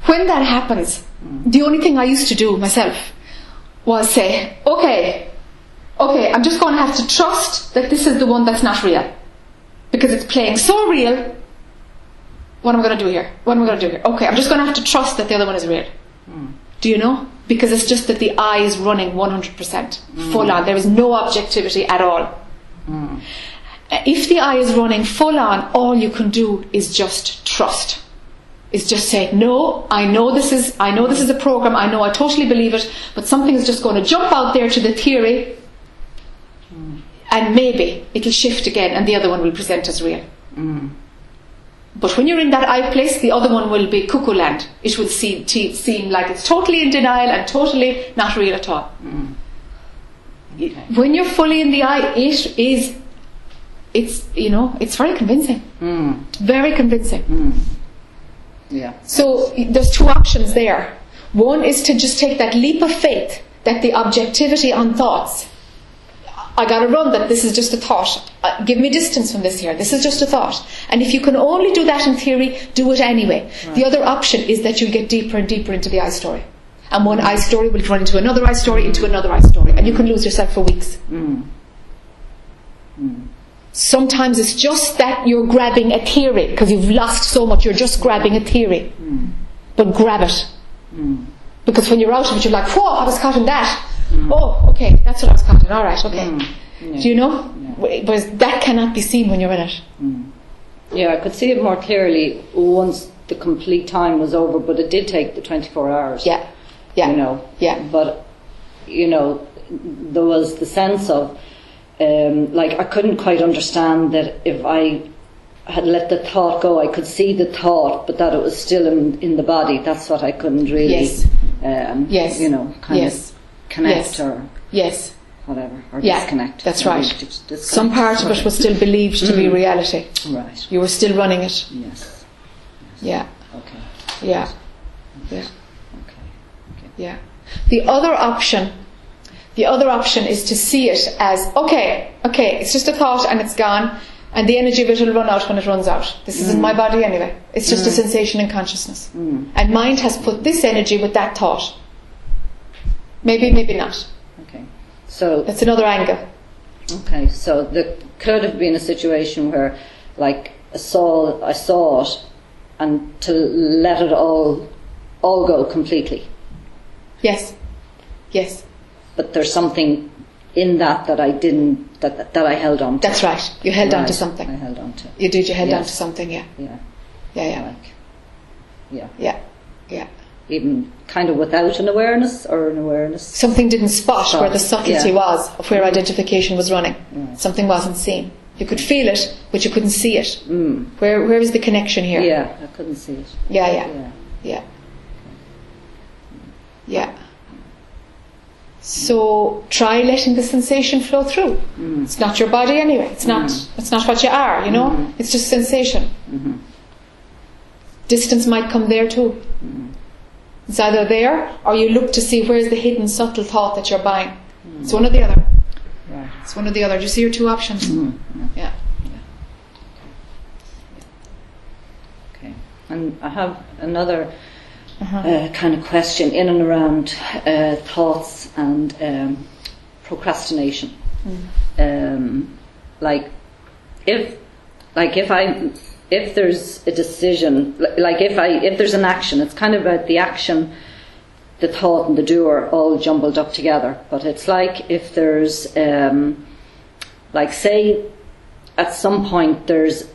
When that happens, the only thing I used to do myself was say, okay, okay, I'm just going to have to trust that this is the one that's not real. Because it's playing so real what am I going to do here? What am I going to do here? Okay, I'm just going to have to trust that the other one is real. Do you know? because it's just that the I is running 100% full on. There is no objectivity at all. Uh, If the I is running full on, all you can do is just trust. Is just say, no, I know this is, I know this is a program, I know I totally believe it, but something is just going to jump out there to the theory, and maybe it'll shift again, and the other one will present as real. Mm. But when you're in that I place, the other one will be cuckoo land. It will see, te- seem like it's totally in denial and totally not real at all. Mm. When you're fully in the I, it is, it's, you know, it's very convincing. It's very convincing. Yeah. So there's two options there. One is to just take that leap of faith that the objectivity on thoughts. I got to run that this is just a thought. Uh, give me distance from this here. This is just a thought. And if you can only do that in theory, do it anyway. The other option is that you get deeper and deeper into the I story. And one I story will run into another I story, into another I story. And you can lose yourself for weeks. Sometimes it's just that you're grabbing a theory because you've lost so much, you're just grabbing a theory. Hmm. But grab it. Hmm. Because when you're out of it, you're like, whoa, I was caught in that. Hmm. Oh, okay, that's what I was caught in. All right, okay. Do you know? Whereas that cannot be seen when you're in it. Yeah, I could see it more clearly once the complete time was over, but it did take the 24 hours. Yeah, yeah, You know. yeah. But, you know, there was the sense of, um, like, I couldn't quite understand that if I had let the thought go, I could see the thought, but that it was still in, in the body. That's what I couldn't really, Yes. um, Yes. you know, kind Yes. of connect Yes. or Yes, whatever, or Yeah, disconnect. that's right. dis- disconnect. some part of it was still believed to be reality. Right. You were still running it. Yes. Yeah, Okay. yeah, yeah. Okay. Yeah. The other option, the other option is to see it as okay, okay, it's just a thought and it's gone, and the energy of it will run out when it runs out. This is in my mm. body anyway. It's just a mm. sensation in consciousness, mm. and mind has put this energy with that thought. Maybe, maybe not. Okay. So That's another angle. Okay, so there could have been a situation where, like, I saw, I saw it, and to let it all, all go completely. Yes, yes, But there's something in that that I didn't, that that I held on to. that's right. You held on to something. I held on to. You did. You held on to something. Yeah, Yeah, yeah, yeah, like, yeah, yeah, yeah. even kind of without an awareness or an awareness. something didn't spot where the Spot, subtlety yeah. was of where identification was running. Right. Something wasn't seen. You could feel it, but you couldn't see it. Mm. Where where is the connection here? Yeah, I couldn't see it. yeah, yeah, Yeah. yeah. Yeah. So try letting the sensation flow through. Mm. It's not your body anyway. It's not. Mm. It's not what you are. You know. Mm-hmm. It's just sensation. Mm-hmm. Distance might come there too. Mm-hmm. It's either there or you look to see where's the hidden subtle thought that you're buying. It's one or the other. Right. It's one or the other. Do you see your two options? Yeah. Okay. And I have another uh, kind of question in and around uh, thoughts and um, procrastination. Um, like, if, like if I, if there's a decision, like if I, if there's an action, it's kind of about the action, the thought and the doer all jumbled up together. But it's like if there's, um, like say, at some point there's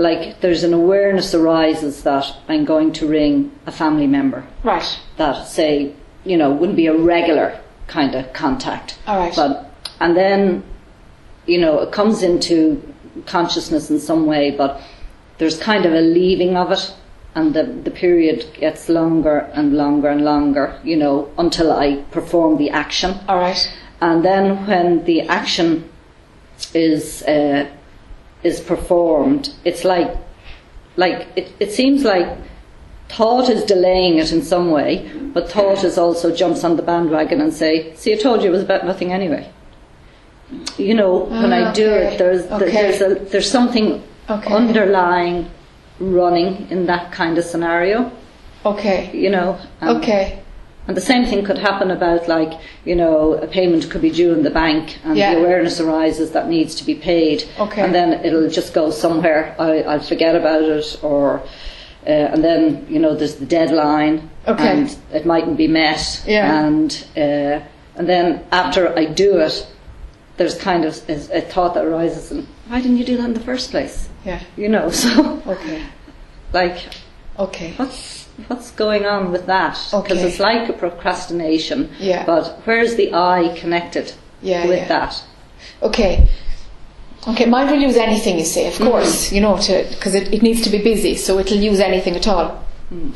like there's an awareness arises that I'm going to ring a family member Right. that say you know wouldn't be a regular kind of contact All right. but and then you know it comes into consciousness in some way but there's kind of a leaving of it and the, the period gets longer and longer and longer you know until I perform the action All right. and then when the action is uh, is performed, it's like like it, it seems like thought is delaying it in some way, but thought is also jumps on the bandwagon and say, "See, I told you it was about nothing anyway." You know, when I ah, do Okay. it, there's Okay. there's a, there's something Okay. underlying running in that kind of scenario. Okay. You know, and- Okay. And the same thing could happen about like, you know, a payment could be due in the bank and Yeah. the awareness arises that needs to be paid. Okay. And then it'll just go somewhere. I, I'll forget about it or, uh, and then you know there's the deadline, Okay. and it mightn't be met, Yeah. and uh, and then after I do it, there's kind of a, a thought that arises, and why didn't you do that in the first place? Yeah. You know, (laughs) so Okay. like Okay. what's what's going on with that? Because Okay. it's like a procrastination, Yeah. but where's the I connected Yeah, with yeah. that? Okay. Okay, mind will use anything you say, of mm-hmm. course, you know, to because it, it needs to be busy, so it'll use anything at all. Hmm.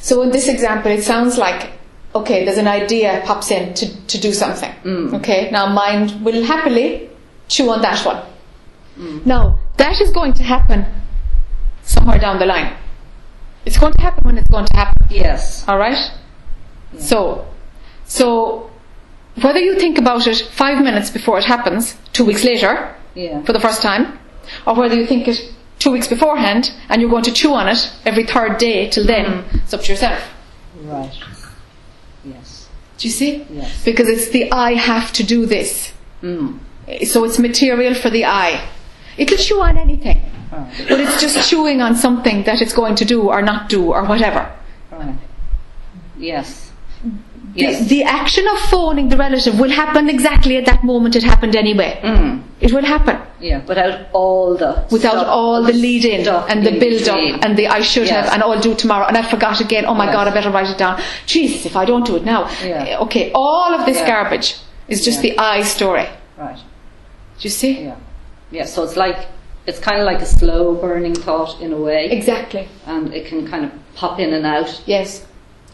So in this example, it sounds like okay, there's an idea pops in to, to do something. Hmm. Okay, now mind will happily chew on that one. Hmm. Now that is going to happen somewhere down the line. It's going to happen when it's going to happen. Yes. All right. So, so whether you think about it five minutes before it happens, two weeks later, Yeah. for the first time, or whether you think it two weeks beforehand and you're going to chew on it every third day till then, it's up to yourself. Right. Yes. Do you see? Yes. Because it's the I have to do this. Mm. So it's material for the I. It'll chew on anything. But it's just chewing on something that it's going to do or not do or whatever. Right. Yes. The, Yes. the action of phoning the relative will happen exactly at that moment it happened anyway. Mm. It will happen Yeah. Without all the without all the lead in and the build between. up and the I should Yes. have and I'll do tomorrow and I forgot again. Oh my Yes. god, I better write it down. Jeez, if I don't do it now. Yeah. Eh, Okay, all of this Yeah. garbage is just Yeah. the I story. Right. Do you see? Yeah. Yeah. So it's like it's kind of like a slow burning thought in a way, Exactly. and it can kind of pop in and out. Yes.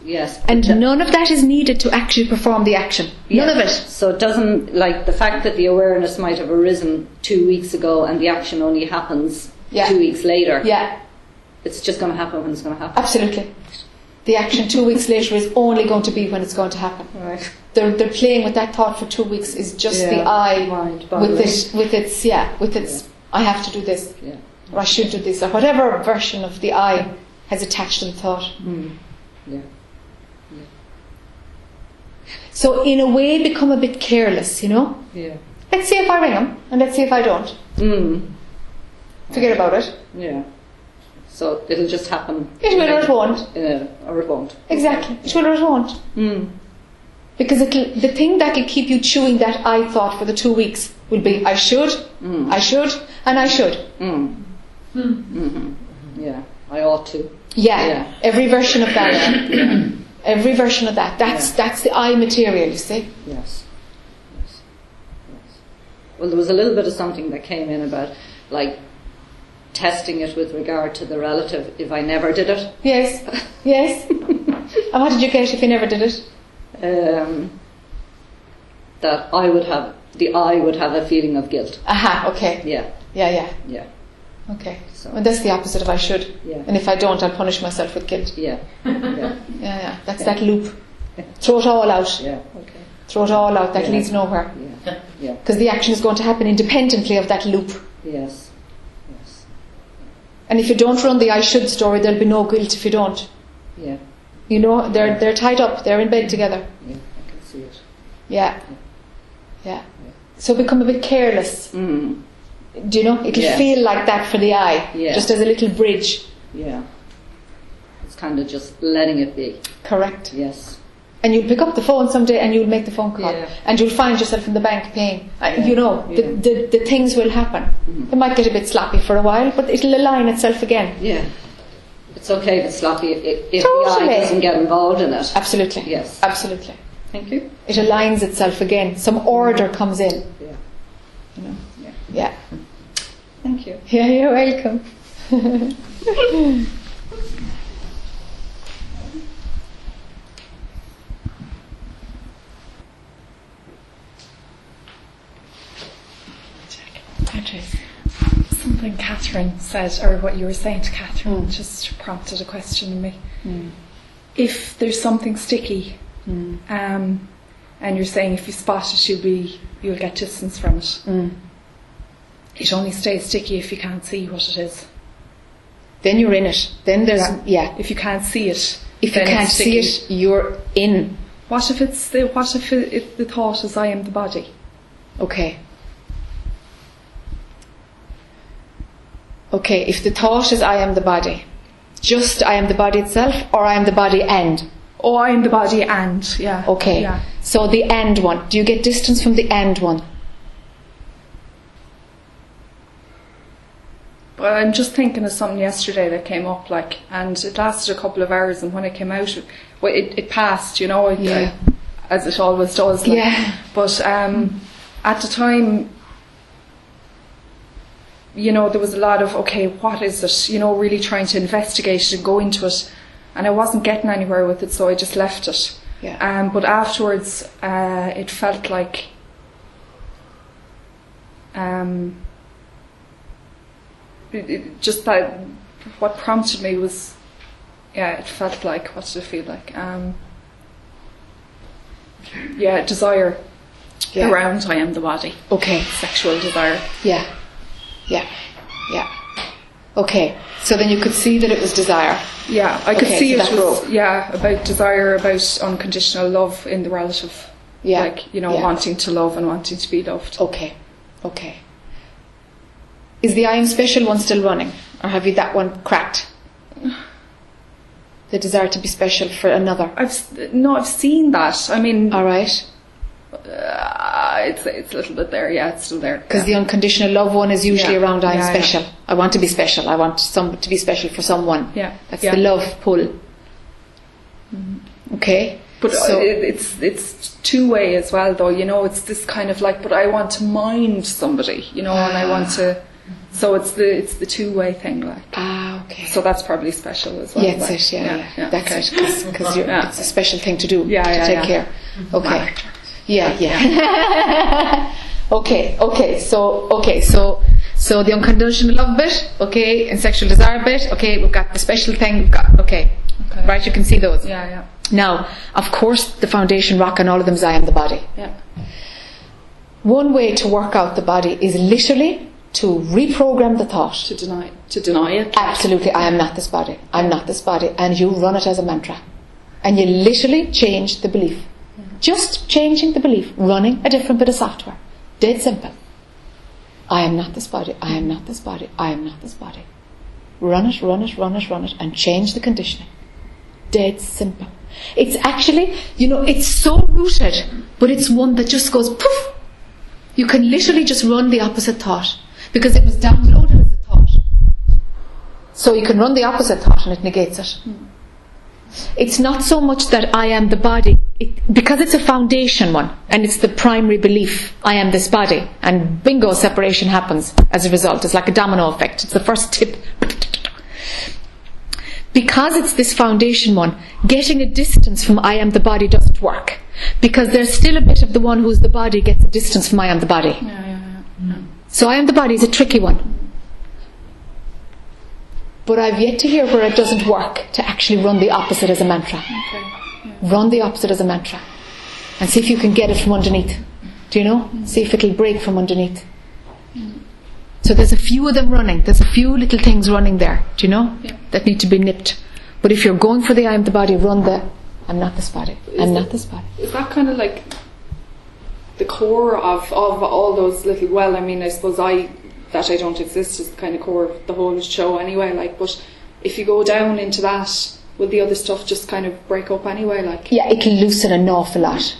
Yes. And none of that is needed to actually perform the action. None of it. So it doesn't like the fact that the awareness might have arisen two weeks ago and the action only happens Yeah. two weeks later. Yeah, It's just going to happen when it's going to happen. absolutely. The action two weeks later is only going to be when it's going to happen. Right. They're, they're playing with that thought for two weeks is just the Yeah. I Mind with it with its yeah with its I have to do this Yeah. or I should do this or whatever version of the I has attached to the thought. Mm. Yeah. So in a way, become a bit careless. You know, Yeah. let's see if I ring him and let's see if I don't. Mm. Forget about it. Yeah. So it'll just happen. It will or it won't. Uh, or it won't. Exactly. It will or it won't. Mm. Because it'll, the thing that will keep you chewing that I thought for the two weeks will be I should, Mm. I should, and I should. Mm. hmm Yeah. I ought to. Yeah, Yeah. every version of that. Every version of that. That's that's the I material, you see. Yes. Yes. Yes. Well, there was a little bit of something that came in about like testing it with regard to the relative if I never did it. Yes, yes. and what did you get if you never did it? Um, that I would have, the I would have a feeling of guilt. Aha, okay. Yeah. Yeah, yeah. Yeah. Okay. So- Well, that's the opposite of I should. Yeah. And if I don't, I'll punish myself with guilt. Yeah. (laughs) Yeah. Yeah, yeah. That's that loop. Throw it all out. Yeah. Okay. Throw it all out. That Yeah. leads nowhere. Yeah. Yeah. (laughs) Because the action is going to happen independently of that loop. Yes. Yes. And if you don't run the I should story, there'll be no guilt if you don't. Yeah. You know, they're they're tied up. They're in bed together. Yeah. I can see it. Yeah. Yeah. So become a bit careless. Mm. Do you know? It'll Yeah. feel like that for the I. Yeah. Just as a little bridge. Yeah. It's kind of just letting it be. Correct. Yes. And you'll pick up the phone someday and you'll make the phone call. Yeah. And you'll find yourself in the bank paying. Uh. You know, the, the, the things will happen. Mhm. It might get a bit sloppy for a while, but it'll align itself again. Yeah. It's okay if it's sloppy if, if if the I doesn't get involved in it. Absolutely. Yes. Absolutely. Thank you. It aligns itself again. Some order comes in. Yeah. You know. Yeah. Yeah. Thank you. (laughs) Yeah, you're welcome. Something Catherine said, or what you were saying to Catherine, hmm. just prompted a question in me. Hmm. If there's something sticky, um, and you're saying if you spot it, you'll be you'll get distance from it. It only stays sticky if you can't see what it is. Then you're in it. Then there's Yeah. yeah. If you can't see it, If you can't see it, you're in. What if it's the what if it, if the thought is I am the body? Okay. Okay, if the thought is I am the body, Just I am the body itself, or I am the body and. Oh, I'm the body and yeah. Okay. Yeah. So the end one. Do you get distance from the end one? But I'm just thinking of something yesterday that came up, like, and it lasted a couple of hours, and when it came out, it, well, it, it passed, you know, it, Yeah. as it always does. Like. Yeah. But um, at the time, you know, there was a lot of okay, what is it? You know, really trying to investigate it and go into it, and I wasn't getting anywhere with it, so I just left it. Yeah. Um, but afterwards, uh, it felt like. Um, it, it, just that what prompted me was yeah it felt like what did it feel like um yeah desire Yeah. around i am the body Okay. sexual desire Yeah. Yeah. Yeah. Okay. So then you could see that it was desire. yeah i could Okay, see so it was broke. yeah about desire about unconditional love in the relative Yeah. like you know Yeah. wanting to love and wanting to be loved Okay. Okay. Is the I am special one still running? Or have you that one cracked? The desire to be special for another. i've no i've seen that i mean Alright? Uh, it's it's a little bit there yeah it's still there Because yeah. the unconditional love one is usually Yeah. around I am Yeah, yeah. special. I want to be special. I want some to be special for someone. Yeah. That's Yeah. the love pull. Okay? But so, uh, it, it's it's two way as well, though. You know, it's this kind of like, but I want to mind somebody, you know, and I want to. So it's the it's the two way thing, like. ah, okay. So that's probably special as well. yeah, that's like, it. Yeah, yeah. That's okay. it. Because (laughs) Yeah. it's a special thing to do. Yeah, to yeah, take yeah. care. Okay. Yeah, yeah. (laughs) okay, okay. So, okay, so so the unconditional love bit, okay, and sexual desire bit, okay. We've got the special thing. We've got okay. Okay. Right, you can see those. Yeah, yeah, Now, of course, the foundation rock and all of them is I am the body. yeah. One way to work out the body is literally to reprogram the thought. To deny to deny it. Absolutely, I am not this body. I'm not this body. And you run it as a mantra. And you literally change the belief. Just changing the belief, running a different bit of software. Dead simple. I am not this body. I am not this body. I am not this body. Run it, run it, run it, run it, and change the conditioning. Dead simple. It's actually, you know, it's so rooted, but it's one that just goes poof. You can literally just run the opposite thought because it was downloaded as a thought. So you can run the opposite thought and it negates it. Hmm. It's not so much that I am the body, it, because it's a foundation one and it's the primary belief, I am this body, and bingo, separation happens as a result. It's like a domino effect. It's the first tip. Because it's this foundation one, getting a distance from I am the body doesn't work. Because there's still a bit of the one who's the body gets a distance from I am the body. Yeah, yeah, yeah. So I am the body is a tricky one. But I've yet to hear where it doesn't work to actually run the opposite as a mantra. Run the opposite as a mantra. And see if you can get it from underneath. Do you know? Mm. See if it'll break from underneath. So there's a few of them running. There's a few little things running there. Do you know? Yeah. That need to be nipped. But if you're going for the I am the body, run the I'm not this body. I'm not this body. Is that kind of like the core of, of all those little? Well, I mean, I suppose I that I don't exist is kind of core of the whole show anyway. Like, but if you go down into that, will the other stuff just kind of break up anyway? Like, Yeah, it'll loosen an awful lot.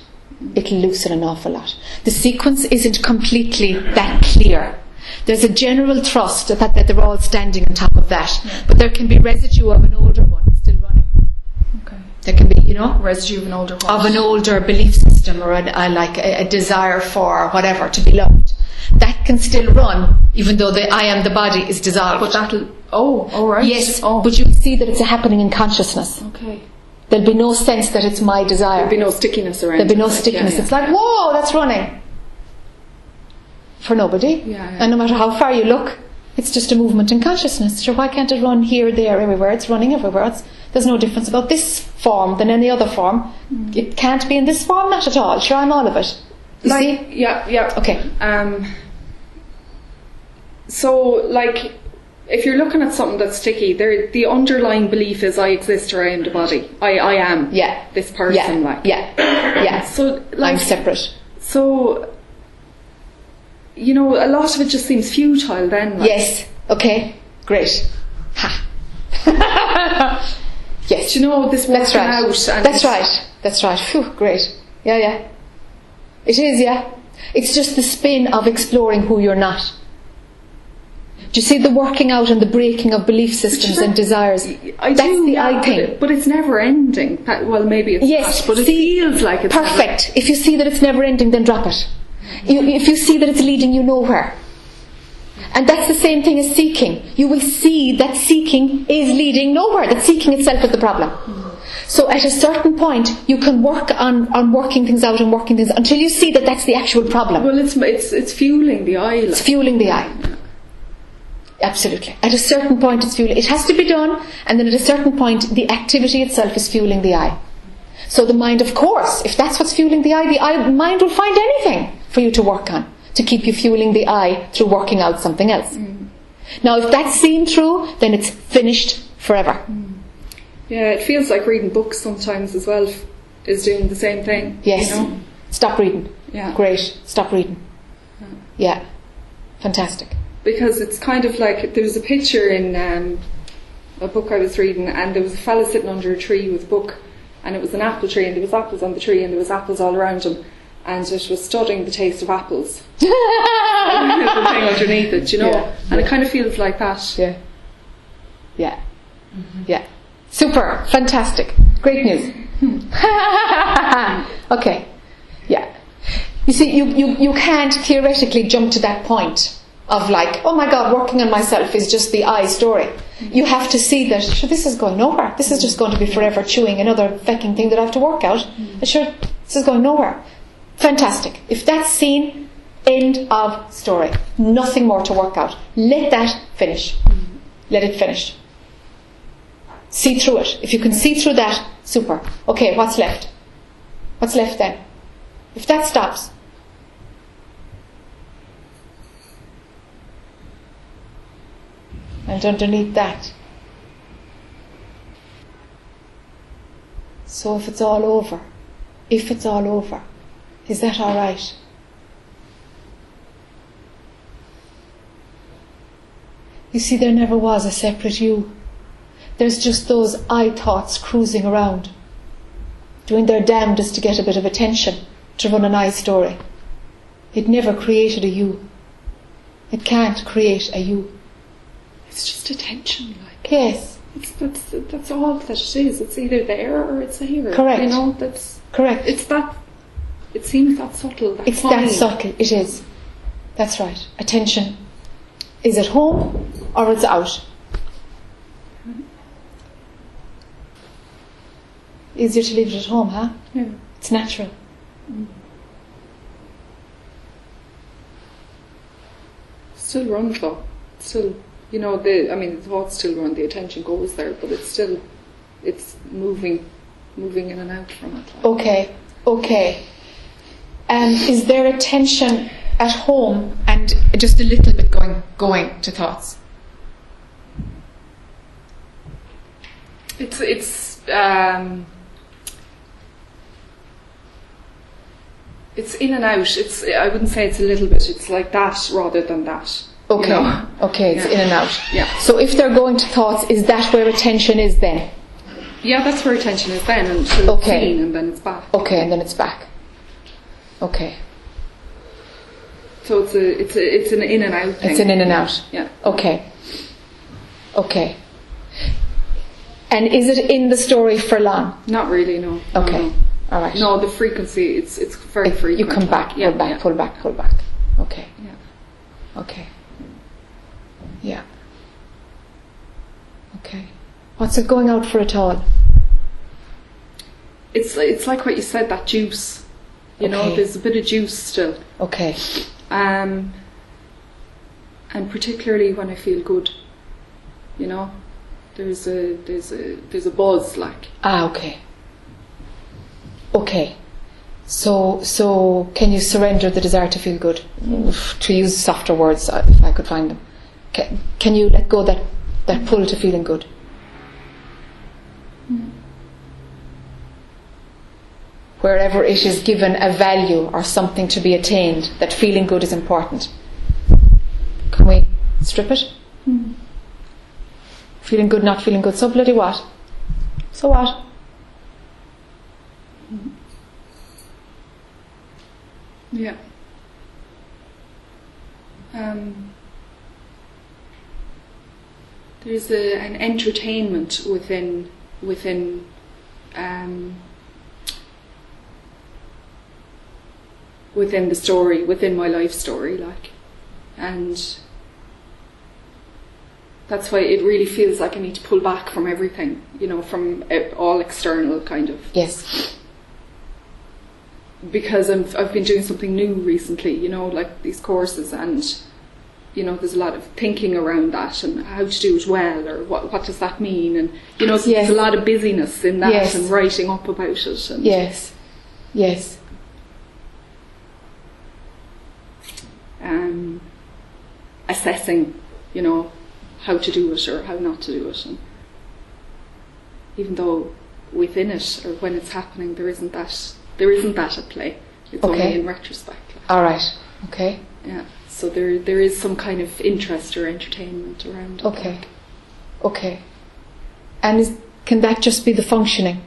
It'll loosen an awful lot. The sequence isn't completely that clear. There's a general trust that, that they're all standing on top of that, but there can be residue of an older one still running. There can be, you know, residue of an older of an older belief system or an, a, like a, a desire for whatever to be loved. That can still run, even though the I am the body is dissolved. But that'll. Oh, all right. yes, Oh, but you see that it's happening in consciousness. okay. There'll be no sense that it's my desire. There'll be no stickiness around. There'll be no stickiness. yeah, yeah. It's like, whoa, that's running. For nobody. Yeah, yeah. And no matter how far you look, it's just a movement in consciousness. So why can't it run here, there, everywhere? It's running everywhere. It's, there's no difference about this form than any other form. Mm. It can't be in this form, not at all. Sure, I'm all of it. You like, see? Yeah, yeah. Okay. Um, so, like, if you're looking at something that's sticky, there the underlying belief is I exist or I am the body. I, I am Yeah. this person. Yeah. Like, Yeah. Yeah. (coughs) So, I'm like, separate. so, you know, a lot of it just seems futile then. Like, Yes. Okay. Great. Ha. (laughs) yes. Do you know this That's right. That's right. That's right. Phew, great. Yeah, yeah. It is, yeah. It's just the spin of exploring who you're not. Do you see the working out and the breaking of belief systems and desires? I That's do, the yeah, I but thing. But it's never ending. Well, maybe it's Yes, not, but it feels like it's perfect. If you see that it's never ending, then drop it. You, if you see that it's leading you nowhere. And that's the same thing as seeking. You will see that seeking is leading nowhere, that seeking itself is the problem. So at a certain point, you can work on, on working things out and working things until you see that that's the actual problem. Well, it's it's it's fueling the I. It's fueling the I. Absolutely. At a certain point, it's fueling. It has to be done, and then at a certain point, the activity itself is fueling the I. So the mind, of course, if that's what's fueling the I, the I, mind will find anything for you to work on to keep you fueling the I through working out something else. Now, if that's seen through, then it's finished forever. Yeah, it feels like reading books sometimes as well. Is doing the same thing. Yes. You know? Stop reading. Yeah. Great. Stop reading. Yeah. Fantastic. because it's kind of like there was a picture in um, a book I was reading, and there was a fella sitting under a tree with a book, and it was an apple tree, and there was apples on the tree, and there was apples all around him, and it was studying the taste of apples. (laughs) the thing underneath it, you know, Yeah, and it kind of feels like that. Yeah. Yeah. Mm-hmm. Yeah. Super. Fantastic. Great news. (laughs) okay. Yeah. You see, you, you, you can't theoretically jump to that point of like, oh my god, working on myself is just the I story. You have to see that, sure, this is going nowhere. This is just going to be forever chewing another fecking thing that I have to work out. And Sure, this is going nowhere. Fantastic. If that's seen, end of story. Nothing more to work out. Let that finish. Let it finish. See through it. If you can see through that, super. Okay, what's left? What's left then? If that stops, and underneath that. So if it's all over, if it's all over, is that all right? You see, there never was a separate you. There's just those I thoughts cruising around, doing their damnedest to get a bit of attention, to run an I story. It never created a you. It can't create a you. It's just attention, like Yes, it's, that's that's all that it is. It's either there or it's here. Correct. You know, that's correct. it's that. It seems that subtle. That It's fine. that subtle. It is. That's right. Attention is at home or it's out. Easier to leave it at home, huh? Yeah. It's natural. Mm. Still runs though. Still, you know, the I mean, the thoughts still run. The attention goes there, but it's still, it's moving, moving in and out from it. like. Okay, okay. And is there attention at home and just a little bit going going to thoughts? It's it's um, it's in and out. It's I wouldn't say it's a little bit. It's like that rather than that. you Okay, know? okay, it's Yeah. in and out. Yeah. So if they're going to thoughts, is that where attention is then? Yeah, that's where attention is then, until it's Okay. and then it's back. Okay, and then it's back. Okay, So it's a it's a it's an in and out thing. it's an in and out. Yeah. Okay. Okay. And is it in the story for long? Not really. No. No, Okay. No, All right. No, the frequency. It's it's very It- frequent. you come back, yeah, pull back, yeah. pull back, pull back. Okay. Yeah. Okay. Yeah. Okay. What's it going out for at all? It's it's like what you said. That juice. You know, there's a bit of juice still. Okay. Um, and particularly when I feel good, you know, there's a there's a there's a buzz like Ah, okay. Okay. So, so can you surrender the desire to feel good? To use softer words, uh, if I could find them. Can, can you let go that that pull to feeling good? Wherever it is given a value or something to be attained, that feeling good is important. Can we strip it? Feeling good, not feeling good. So bloody what? So what? Yeah. Um, there's a, an entertainment within within um, within the story, within my life story, like, and that's why it really feels like I need to pull back from everything, you know, from all external kind of Yes. because I've, I've been doing something new recently, you know, like these courses, and you know, there's a lot of thinking around that and how to do it well, or what what does that mean, and you know, Yes. there's a lot of busyness in that Yes. and writing up about it, and Yes. Yes. Um, assessing, you know, how to do it or how not to do it, and even though within it or when it's happening, there isn't that there isn't that at play. It's Okay. only in retrospect. All right. Okay. Yeah. So there there is some kind of interest or entertainment around it. Okay. Okay. And is, can that just be the functioning?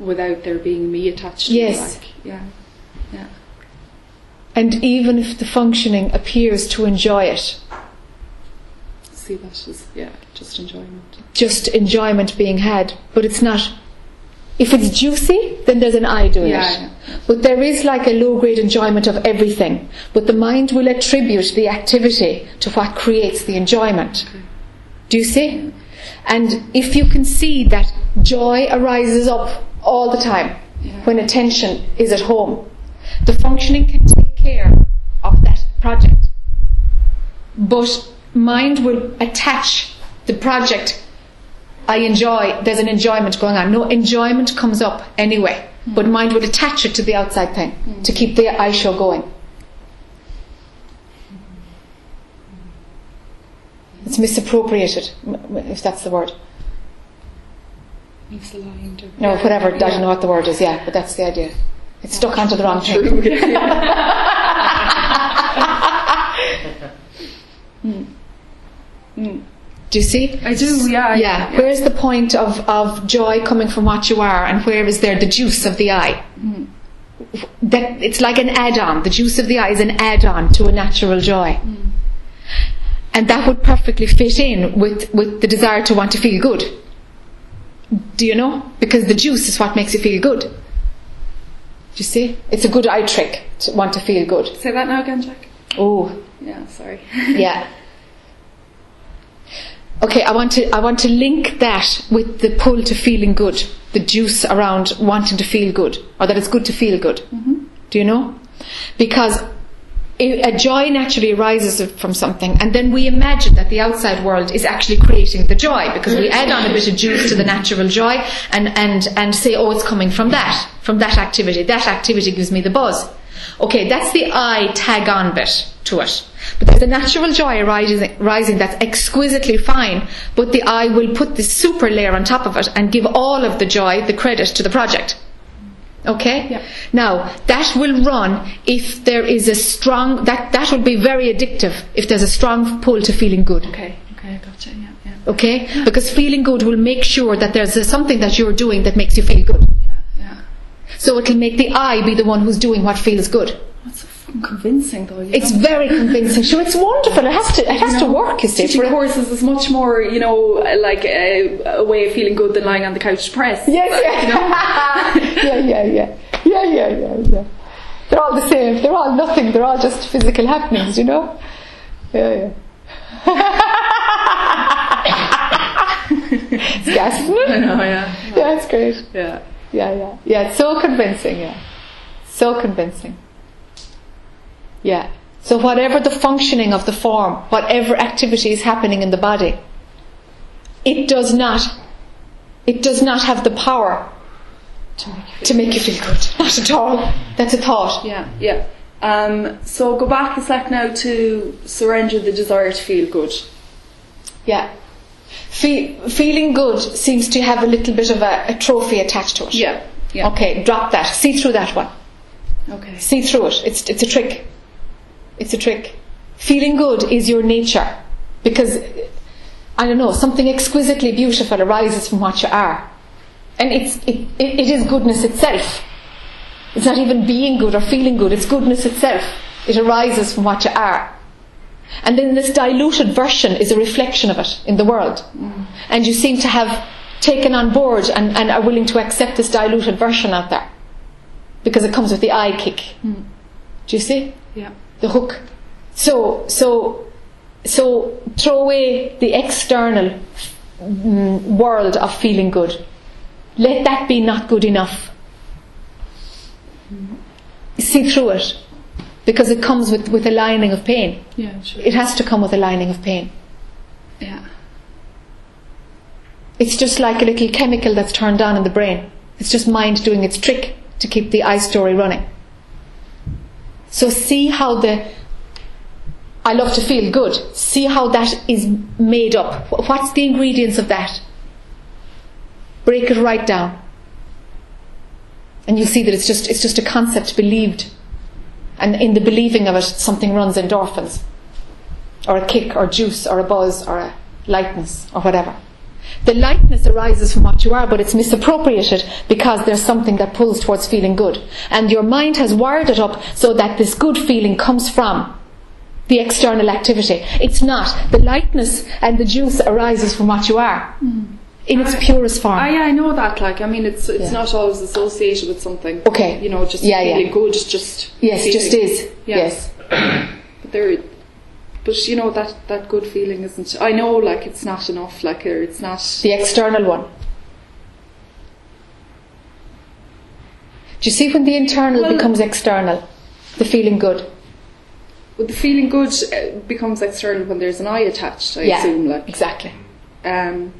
Without there being me attached Yes. Like, yeah. Yeah. And even if the functioning appears to enjoy it, See that as yeah, just enjoyment. just enjoyment being had, but it's not. If it's juicy, then there's an I doing Yeah, it. yeah. But there is like a low grade enjoyment of everything. But the mind will attribute the activity to what creates the enjoyment. Do you see? And if you can see that joy arises up all the time when attention is at home, the functioning can take care of that project. But mind will attach the project I enjoy, there's an enjoyment going on. No enjoyment comes up anyway, but mind would attach it to the outside thing to keep the I show going. It's misappropriated, if that's the word. Misaligned No, whatever, I don't know what the word is, yeah, but that's the idea. It's stuck onto the wrong (laughs) thing. True. yeah. Do you see? I do, yeah. Yeah. Where's the point of, of joy coming from what you are, and where is there the juice of the I? Hmm. That it's like an add-on. The juice of the I is an add-on to a natural joy, and that would perfectly fit in with with the desire to want to feel good. Do you know? Because the juice is what makes you feel good. Do you see? It's a good I trick to want to feel good. Say that now again, Jack. Oh, Yeah, sorry. (laughs) yeah. Okay, I want to I want to link that with the pull to feeling good, the juice around wanting to feel good, or that it's good to feel good. Mm-hmm. Do you know? Because a joy naturally arises from something, and then we imagine that the outside world is actually creating the joy because we add on a bit of juice to the natural joy, and and and say, oh, it's coming from that, from that activity. That activity gives me the buzz. Okay, that's the I tag on bit to it. But there's a natural joy arising, rising that's exquisitely fine, but the I will put this super layer on top of it and give all of the joy, the credit to the project. Okay? Yeah. Now, that will run if there is a strong, that, that will be very addictive if there's a strong pull to feeling good. Okay, okay, I gotcha, yeah, yeah. Okay? Because feeling good will make sure that there's a, something that you're doing that makes you feel good. Yeah, yeah. So it'll make the I be the one who's doing what feels good. So convincing though. You It's know? very convincing. Sure, it's wonderful. It has to, it has to work, you see. Teaching for- courses is much more, you know, like a, a way of feeling good than lying on the couch depressed. Yes, yeah. (laughs) yeah, yeah, yeah. Yeah, yeah, yeah, yeah. They're all the same. They're all nothing. They're all just physical happenings, you know? Yeah, yeah. (laughs) it's gas, isn't it? I know, yeah. Yeah, it's great. Yeah. Yeah, yeah. Yeah, it's so convincing, yeah. So convincing. Yeah. So whatever the functioning of the form, whatever activity is happening in the body, it does not it does not have the power to make you feel good. (laughs) Not at all. That's a thought. Yeah, yeah. Um, so go back a sec now to surrender the desire to feel good. Yeah. Fe- feeling good seems to have a little bit of a, a trophy attached to it. Yeah, yeah. Okay, drop that. See through that one. Okay. See through it. It's, it's a trick. It's a trick. Feeling good is your nature because I don't know, something exquisitely beautiful arises from what you are. And it's, it, it, is goodness itself. It's not even being good or feeling good, it's goodness itself. It arises from what you are. And then this diluted version is a reflection of it in the world. Mm. And you seem to have taken on board and, and are willing to accept this diluted version out there. Because it comes with the I kick. Mm. Do you see? Yeah. The hook. So, so, so throw away the external mm, world of feeling good. Let that be not good enough. See through it. Because it comes with, with a lining of pain. Yeah, sure. It has to come with a lining of pain. Yeah. It's just like a little chemical that's turned on in the brain. It's just mind doing its trick to keep the I story running. So see how the I love to feel good. See how that is made up. What's the ingredients of that? Break it right down. And you'll see that it's just it's just a concept believed. And in the believing of it something runs endorphins. Or a kick or juice or a buzz or a lightness or whatever. The lightness arises from what you are, but it's misappropriated because there's something that pulls towards feeling good. And your mind has wired it up so that this good feeling comes from the external activity. It's not. The lightness and the juice arises from what you are mm. in its purest form. Yeah, I know that. Like, I mean, it's it's Yeah. not always associated with something. Okay. You know, just Yeah, yeah. good, just yes, feeling. just is. Yeah. Yes. But there, but you know that that good feeling isn't. I know, like, it's not enough. Like, it's not. The external one. Do you see when the internal Well- becomes external? The feeling good. But the feeling good uh, becomes external when there's an I attached. I yeah. assume, like, Exactly. um.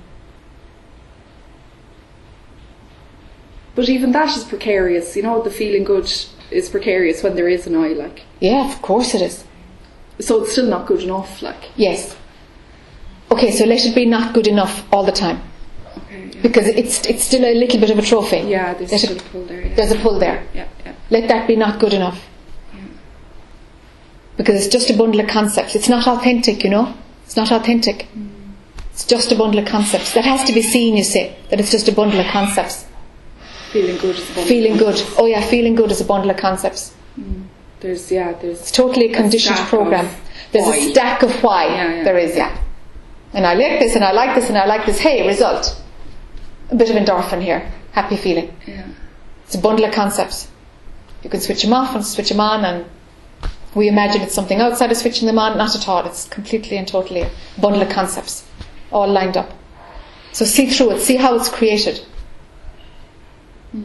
But even that is precarious. You know, the feeling good is precarious when there is an I. Like, Yeah, of course it is. So it's still not good enough. Like, Yes. Okay, so let it be not good enough all the time. okay, yeah. Because it's it's still a little bit of a trophy. Yeah, there's Let a pull there. Yeah. There's a pull there. yeah, yeah. Let that be not good enough. Yeah. Because it's just a bundle of concepts. It's not authentic, you know? It's not authentic. Mm. It's just a bundle of concepts. That has to be seen, you see, that it's just a bundle of concepts. Feeling good is one. Feeling good. Oh yeah, feeling good is a bundle of concepts. Mm. There's yeah, there's It's totally a conditioned program. There's why. a stack of why. Yeah, yeah. There is, yeah. And I like this, and I like this, and I like this. Hey, result. A bit of endorphin here. Happy feeling. yeah. It's a bundle of concepts. You can switch them off and switch them on, and we imagine it's something outside of switching them on. Not at all. It's completely and totally a bundle of concepts, all lined up. So see through it. See how it's created. Hmm.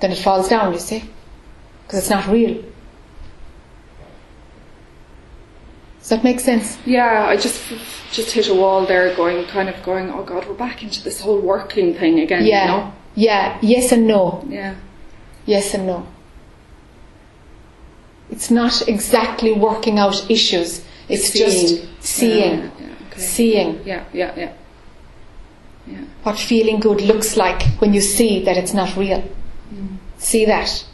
Then it falls down. You see, because it's not real. Does that make sense? Yeah, I just just hit a wall there, going kind of going. Oh God, we're back into this whole working thing again. Yeah. You know? Yeah. Yes and no. Yeah. Yes and no. It's not exactly working out issues. It's just Seeing. seeing. Yeah, yeah, okay. Seeing Yeah, yeah, yeah. Yeah. what feeling good looks like when you see that it's not real. Mm. See that.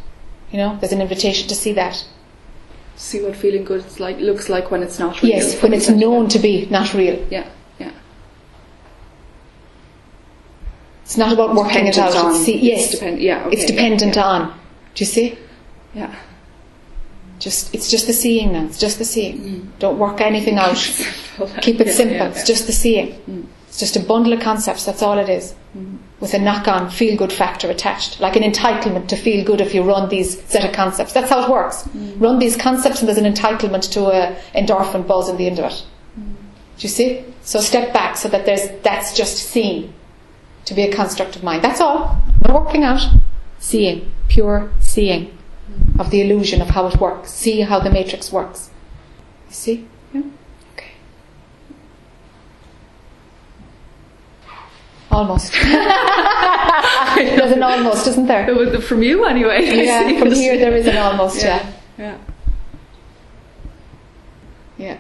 You know, there's an invitation to see that. See what feeling good is like looks like when it's not real. Yes, when it's known to be not real. Yeah, yeah. It's not about working it out. On- It's see, it's yes, depend- yeah, okay, it's dependent yeah. on. Do you see? Yeah. Just it's just the seeing now. It's just the seeing. Mm. Don't work anything (laughs) out. Keep it (laughs) Yeah, simple. yeah, It's just the seeing. Mm. It's just a bundle of concepts. That's all it is. Mm-hmm. With a knock-on feel-good factor attached, like an entitlement to feel good if you run these set of concepts. That's how it works. Mm-hmm. Run these concepts, and there's an entitlement to a endorphin buzz in the end of it. Mm-hmm. Do you see? So step back so that there's that's just seen to be a construct of mind. That's all. Working out. Seeing, pure seeing of the illusion of how it works. See how the matrix works. You see? Yeah. Okay. Almost. (laughs) There's an almost, isn't there? From you anyway. Yeah, (laughs) from here there is an almost, yeah. Yeah. Yeah.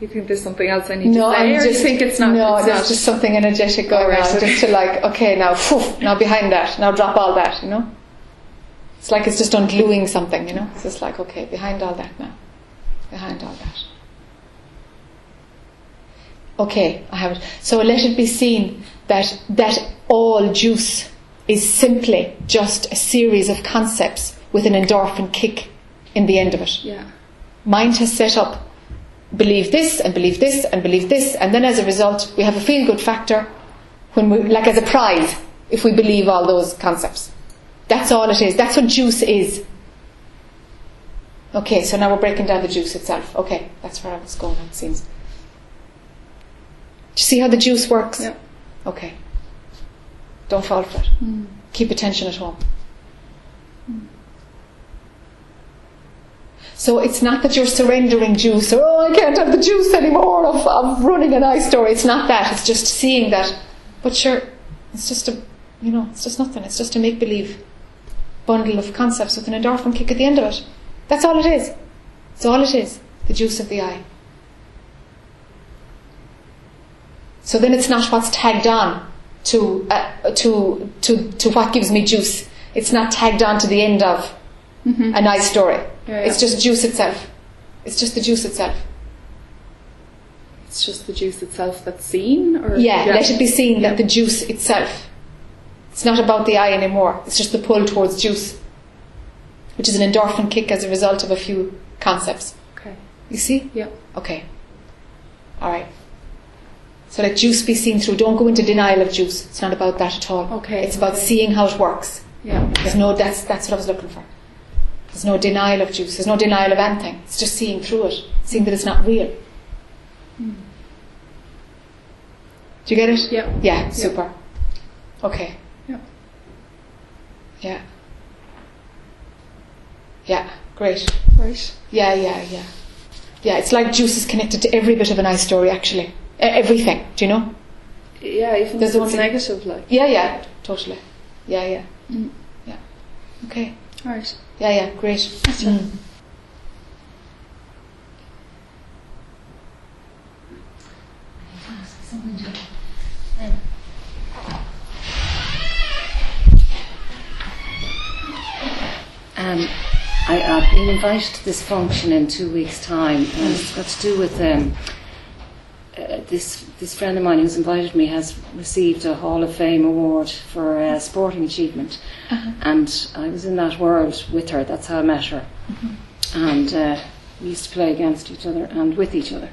You think there's something else I need No, to say, I'm or just, you think it's not? No, it's there's not? just something energetic going Alright, on. Just to like, okay, now, phew, now behind that, now drop all that, you know? It's like it's just ungluing something, you know? It's just like, okay, behind all that now. Behind all that. Okay, I have it. So let it be seen that that all juice is simply just a series of concepts with an endorphin kick in the end of it. Yeah. Mind has set up believe this and believe this and believe this, and then as a result, we have a feel good factor when we, like as a prize, if we believe all those concepts. That's all it is. That's what juice is. Okay, so now we're breaking down the juice itself. Okay, that's where I was going, it seems. Do you see how the juice works? Yeah. Okay. Don't fall for it. Mm. Keep attention at home. Mm. So it's not that you're surrendering juice or, oh, I can't have the juice anymore of, of running an I story. It's not that. It's just seeing that. But sure, it's just a, you know, it's just nothing. It's just a make believe bundle of concepts with an endorphin kick at the end of it. That's all it is. It's all it is. The juice of the I. So then it's not what's tagged on to, uh, to, to, to what gives me juice. It's not tagged on to the end of a nice story. Yeah, It's just juice itself. It's just the juice itself. It's just the juice itself that's seen, or Yeah, let it be seen that the juice itself. It's not about the I anymore. It's just the pull towards juice, which is an endorphin kick as a result of a few concepts. Okay. You see? Yeah. Okay. All right. So let juice be seen through. Don't go into denial of juice. It's not about that at all. Okay, It's about okay. seeing how it works. Yeah. There's no. That's that's what I was looking for. There's no denial of juice. There's no denial of anything. It's just seeing through it, seeing that it's not real. Do you get it? Yeah. Yeah. Super. Okay. Yeah. Yeah. Yeah. Great. Great. Yeah, yeah, yeah. Yeah, it's like juice is connected to every bit of a nice story, actually. Everything, do you know? Yeah, even There's if the it's negative, like. Yeah, yeah, totally. Yeah, yeah. Mm. Yeah. Okay. Right. Yeah, yeah, great. Mm. Um, I, I've been invited to this function in two weeks' time, and it's got to do with um, uh, this. This friend of mine who's invited me has received a Hall of Fame award for uh, sporting achievement, and I was in that world with her. That's how I met her, and uh, we used to play against each other and with each other.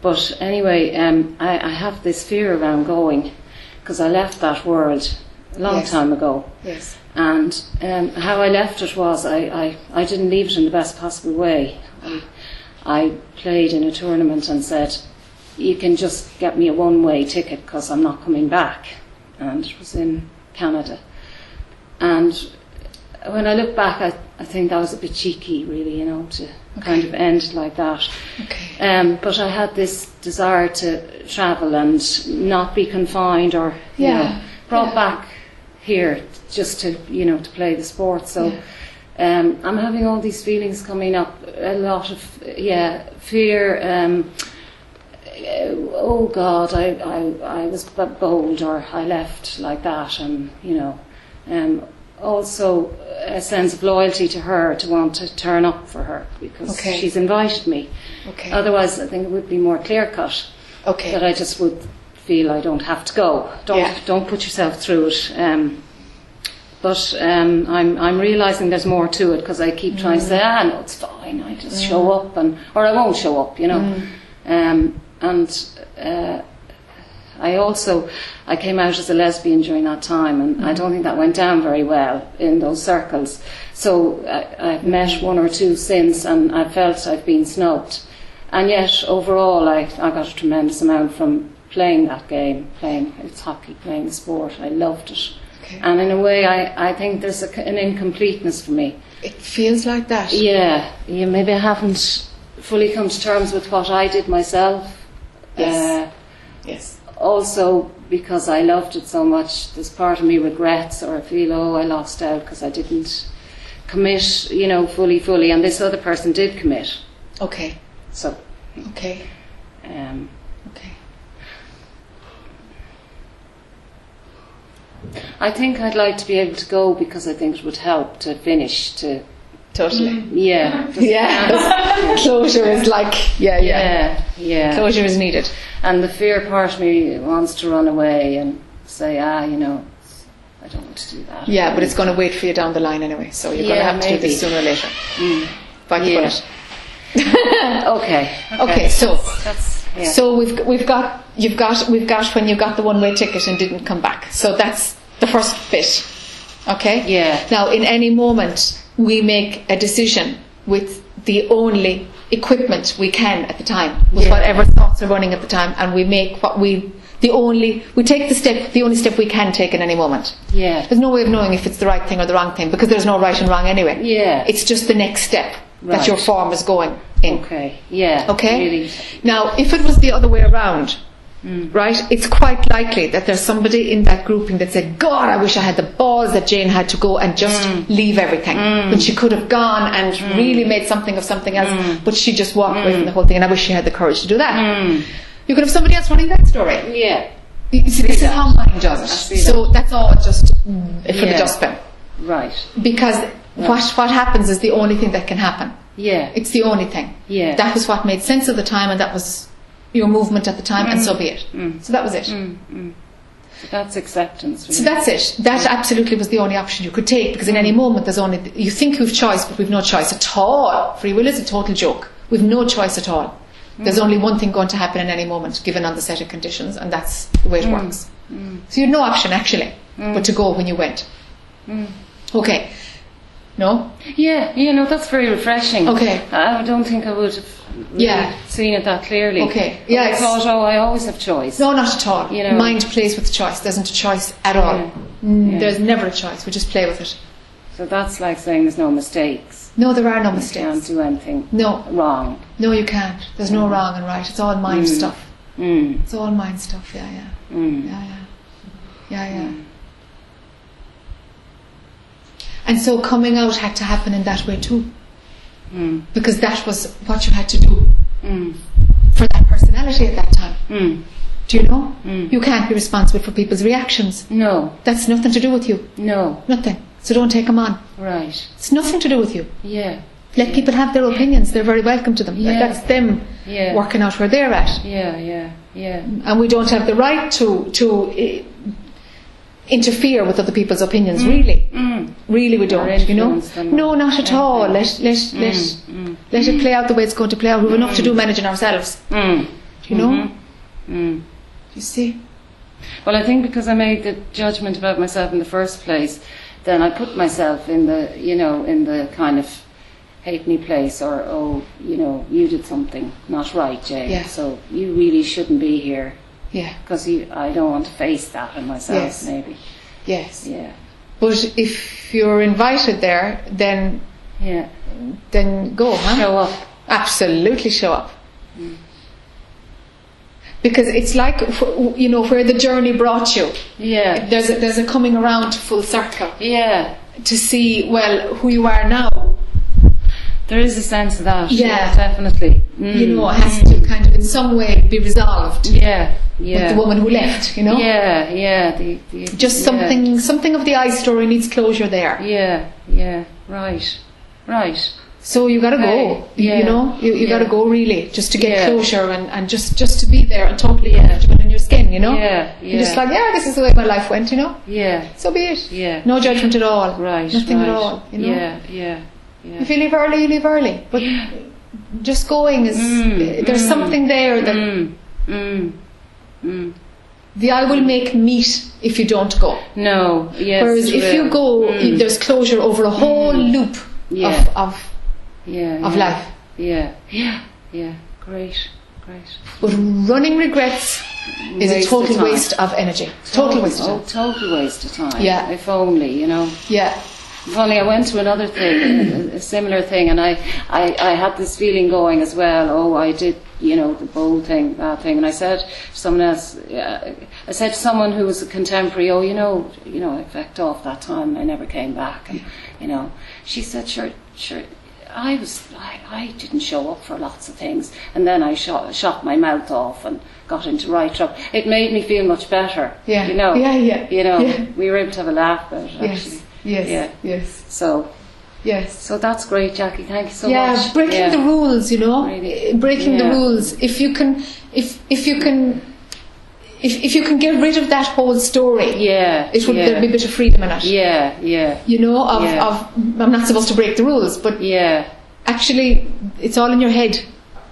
But anyway, um, I, I have this fear around going because I left that world a long Yes. time ago. Yes. And um, how I left it was I, I, I didn't leave it in the best possible way. I, I played in a tournament and said, You can just get me a one way ticket because I'm not coming back. And it was in Canada. And when I look back, I, I think that was a bit cheeky, really, you know, to kind of end like that. Okay. Um, but I had this desire to travel and not be confined or you Yeah, know, brought yeah. back here just to you know to play the sport. So um, I'm having all these feelings coming up. A lot of yeah fear. Um, oh God, I, I, I was bold or I left like that, and you know, um, also a sense of loyalty to her to want to turn up for her because Okay. she's invited me. Okay. Otherwise, I think it would be more clear cut Okay. that I just would feel I don't have to go. Don't Yeah. don't put yourself through it. Um, but um, I'm I'm realizing there's more to it because I keep trying to say, ah, no, it's fine. I just show up and or I won't show up, you know. Um, and uh, I also I came out as a lesbian during that time, and I don't think that went down very well in those circles. So I, I've met one or two since, and I felt I've been snubbed. And yet, overall, I, I got a tremendous amount from playing that game, playing it's hockey, playing the sport. I loved it. Okay. And in a way, I, I think there's a, an incompleteness for me. It feels like that. Yeah, yeah, maybe I haven't fully come to terms with what I did myself. Yes. Uh, Yes. also, because I loved it so much, there's part of me regrets or I feel, oh, I lost out because I didn't commit, you know, fully, fully. And this other person did commit. Okay. So, Okay. um, Okay. I think I'd like to be able to go because I think it would help to finish, to Totally. Yeah. Yeah. (laughs) Closure is like, yeah, yeah. Yeah. Yeah. Closure is needed. And the fear part of me wants to run away and say, ah, you know, I don't want to do that. Yeah, but it's going to wait for you down the line anyway, so you're going to Yeah, have to do this sooner or later. Bite the Yeah. bullet. (laughs) Okay. Okay, so That's, yeah. so we've we've got you've got we've got when you got the one way ticket and didn't come back. So that's the first bit. Okay. Yeah. Now, in any moment, we make a decision with the only equipment we can at the time, with Yeah. whatever thoughts are running at the time, and we make what we the only we take the step the only step we can take in any moment. yeah. There's no way of knowing if it's the right thing or the wrong thing because there's no right and wrong anyway. Yeah. It's just the next step that your form is going in. Okay. Yeah. Okay? Really. Now, if it was the other way around, Mm. right, it's quite likely that there's somebody in that grouping that said, God, I wish I had the balls that Jane had to go and just Mm. leave everything. When she could have gone and really made something of something else, Mm. but she just walked away from the whole thing, and I wish she had the courage to do that. You could have somebody else running that story. Yeah. You see, this is how mind does it. So that's all just mm, for the dustbin. Right. Because what, what happens is the only thing that can happen. Yeah. It's the only thing. Yeah. That was what made sense at the time, and that was your movement at the time, and so mm. be it. Mm. So that was it. Mm, that's acceptance. So that's it. That absolutely was the only option you could take, because in any moment there's only you think you've choice, but we've no choice at all. Free will is a total joke. We've no choice at all. There's only one thing going to happen in any moment, given on the set of conditions, and that's the way it works. So you had no option actually, but to go when you went. Okay. No. Yeah, you know, that's very refreshing. Okay. I don't think I would have really Yeah. seen it that clearly. Okay. Yeah, I thought, oh, I always have choice. No, not at all. You know. Mind plays with choice. There isn't a choice at all. Yeah. Mm, Yeah. There's never a choice. We just play with it. So that's like saying there's no mistakes. No, there are no You can't mistakes. do anything No, wrong. no, you can't. There's no wrong and right. It's all mind stuff. Mm. It's all mind stuff. Yeah, yeah, Mm. yeah, yeah, yeah, yeah. And so coming out had to happen in that way too, Mm. because that was what you had to do Mm. for that personality at that time. Mm. Do you know? Mm. You can't be responsible for people's reactions. No, That's nothing to do with you. no, Nothing. So don't take them on. right. It's nothing to do with you. Yeah, Let people have their opinions. They're very welcome to them. Yeah. That's them yeah, working out where they're at. yeah, yeah, yeah. And we don't have the right to to eh, interfere with other people's opinions. Really, Mm. really, we don't. You know? No, not at all. Let let let Mm. let it play out the way it's going to play out. We've enough to do managing ourselves. Mm. You know? Mhm. Mm. You see? Well, I think because I made the judgment about myself in the first place, then I put myself in the, you know, in the kind of hate me place or, oh, you know, you did something not right, jay Yeah. So you really shouldn't be here Yeah. because I don't want to face that in myself, Yes. maybe. Yes. Yeah. But if you're invited there, then Yeah. then go, huh? Show up. Absolutely show up. Mm. Because it's like, you know, where the journey brought you. Yeah. There's a, there's a coming around to full circle Yeah. to see, well, who you are now. There is a sense of that. Yeah. definitely. Mm. You know, it has to kind of in some way be resolved Yeah. Yeah. with the woman who left, you know? Yeah. Yeah. The, the, Just yeah. something, something of the I story needs closure there. Yeah. Yeah. Right. Right. So you gotta go, Yeah. you know, you, you gotta go really, just to get Yeah. closure and, and just, just to be there and totally comfortable in your skin, you know? Yeah. You're just like, yeah, this is the way my life went, you know? Yeah. So be it. Yeah. No judgment at all. Right. Nothing right. at all, you know? Yeah. Yeah. Yeah. If you leave early, you leave early. But just going is, Mm, there's mm. something there that Mm. Mm. Mm. the I will make meet if you don't go. No. Yes. Whereas if you go, Mm. there's closure over a whole loop Yeah. of, of, yeah. of yeah. life. Yeah. Yeah. Yeah. Great. Great. But running regrets is Waste a total waste of energy. Total waste of Oh, total waste of time. Yeah. If only, you know. Yeah. Funny, I went to another thing, a, similar thing, and I, I, I had this feeling going as well. Oh, I did, you know, the bold thing, that thing, and I said to someone else, I said to someone who was a contemporary, oh, you know, you know, I fecked off that time, I never came back, and you know, she said, sure, sure. I was, I, I didn't show up for lots of things, and then I shot, shot my mouth off and got into right trouble. It made me feel much better. Yeah. You know. Yeah, yeah. You know, Yeah. we were able to have a laugh about it. Yes. Actually. Yes. Yeah. Yes. So, Yes. So that's great, Jackie. Thank you so yeah, much. breaking Yeah. the rules, you know, Really. Breaking the rules. If you can, if if you can, if if you can get rid of that whole story, Yeah. it would yeah. there'd be a bit of freedom in it. Yeah, yeah, You know, of, Yeah. of I'm not supposed to break the rules, but yeah, actually, it's all in your head.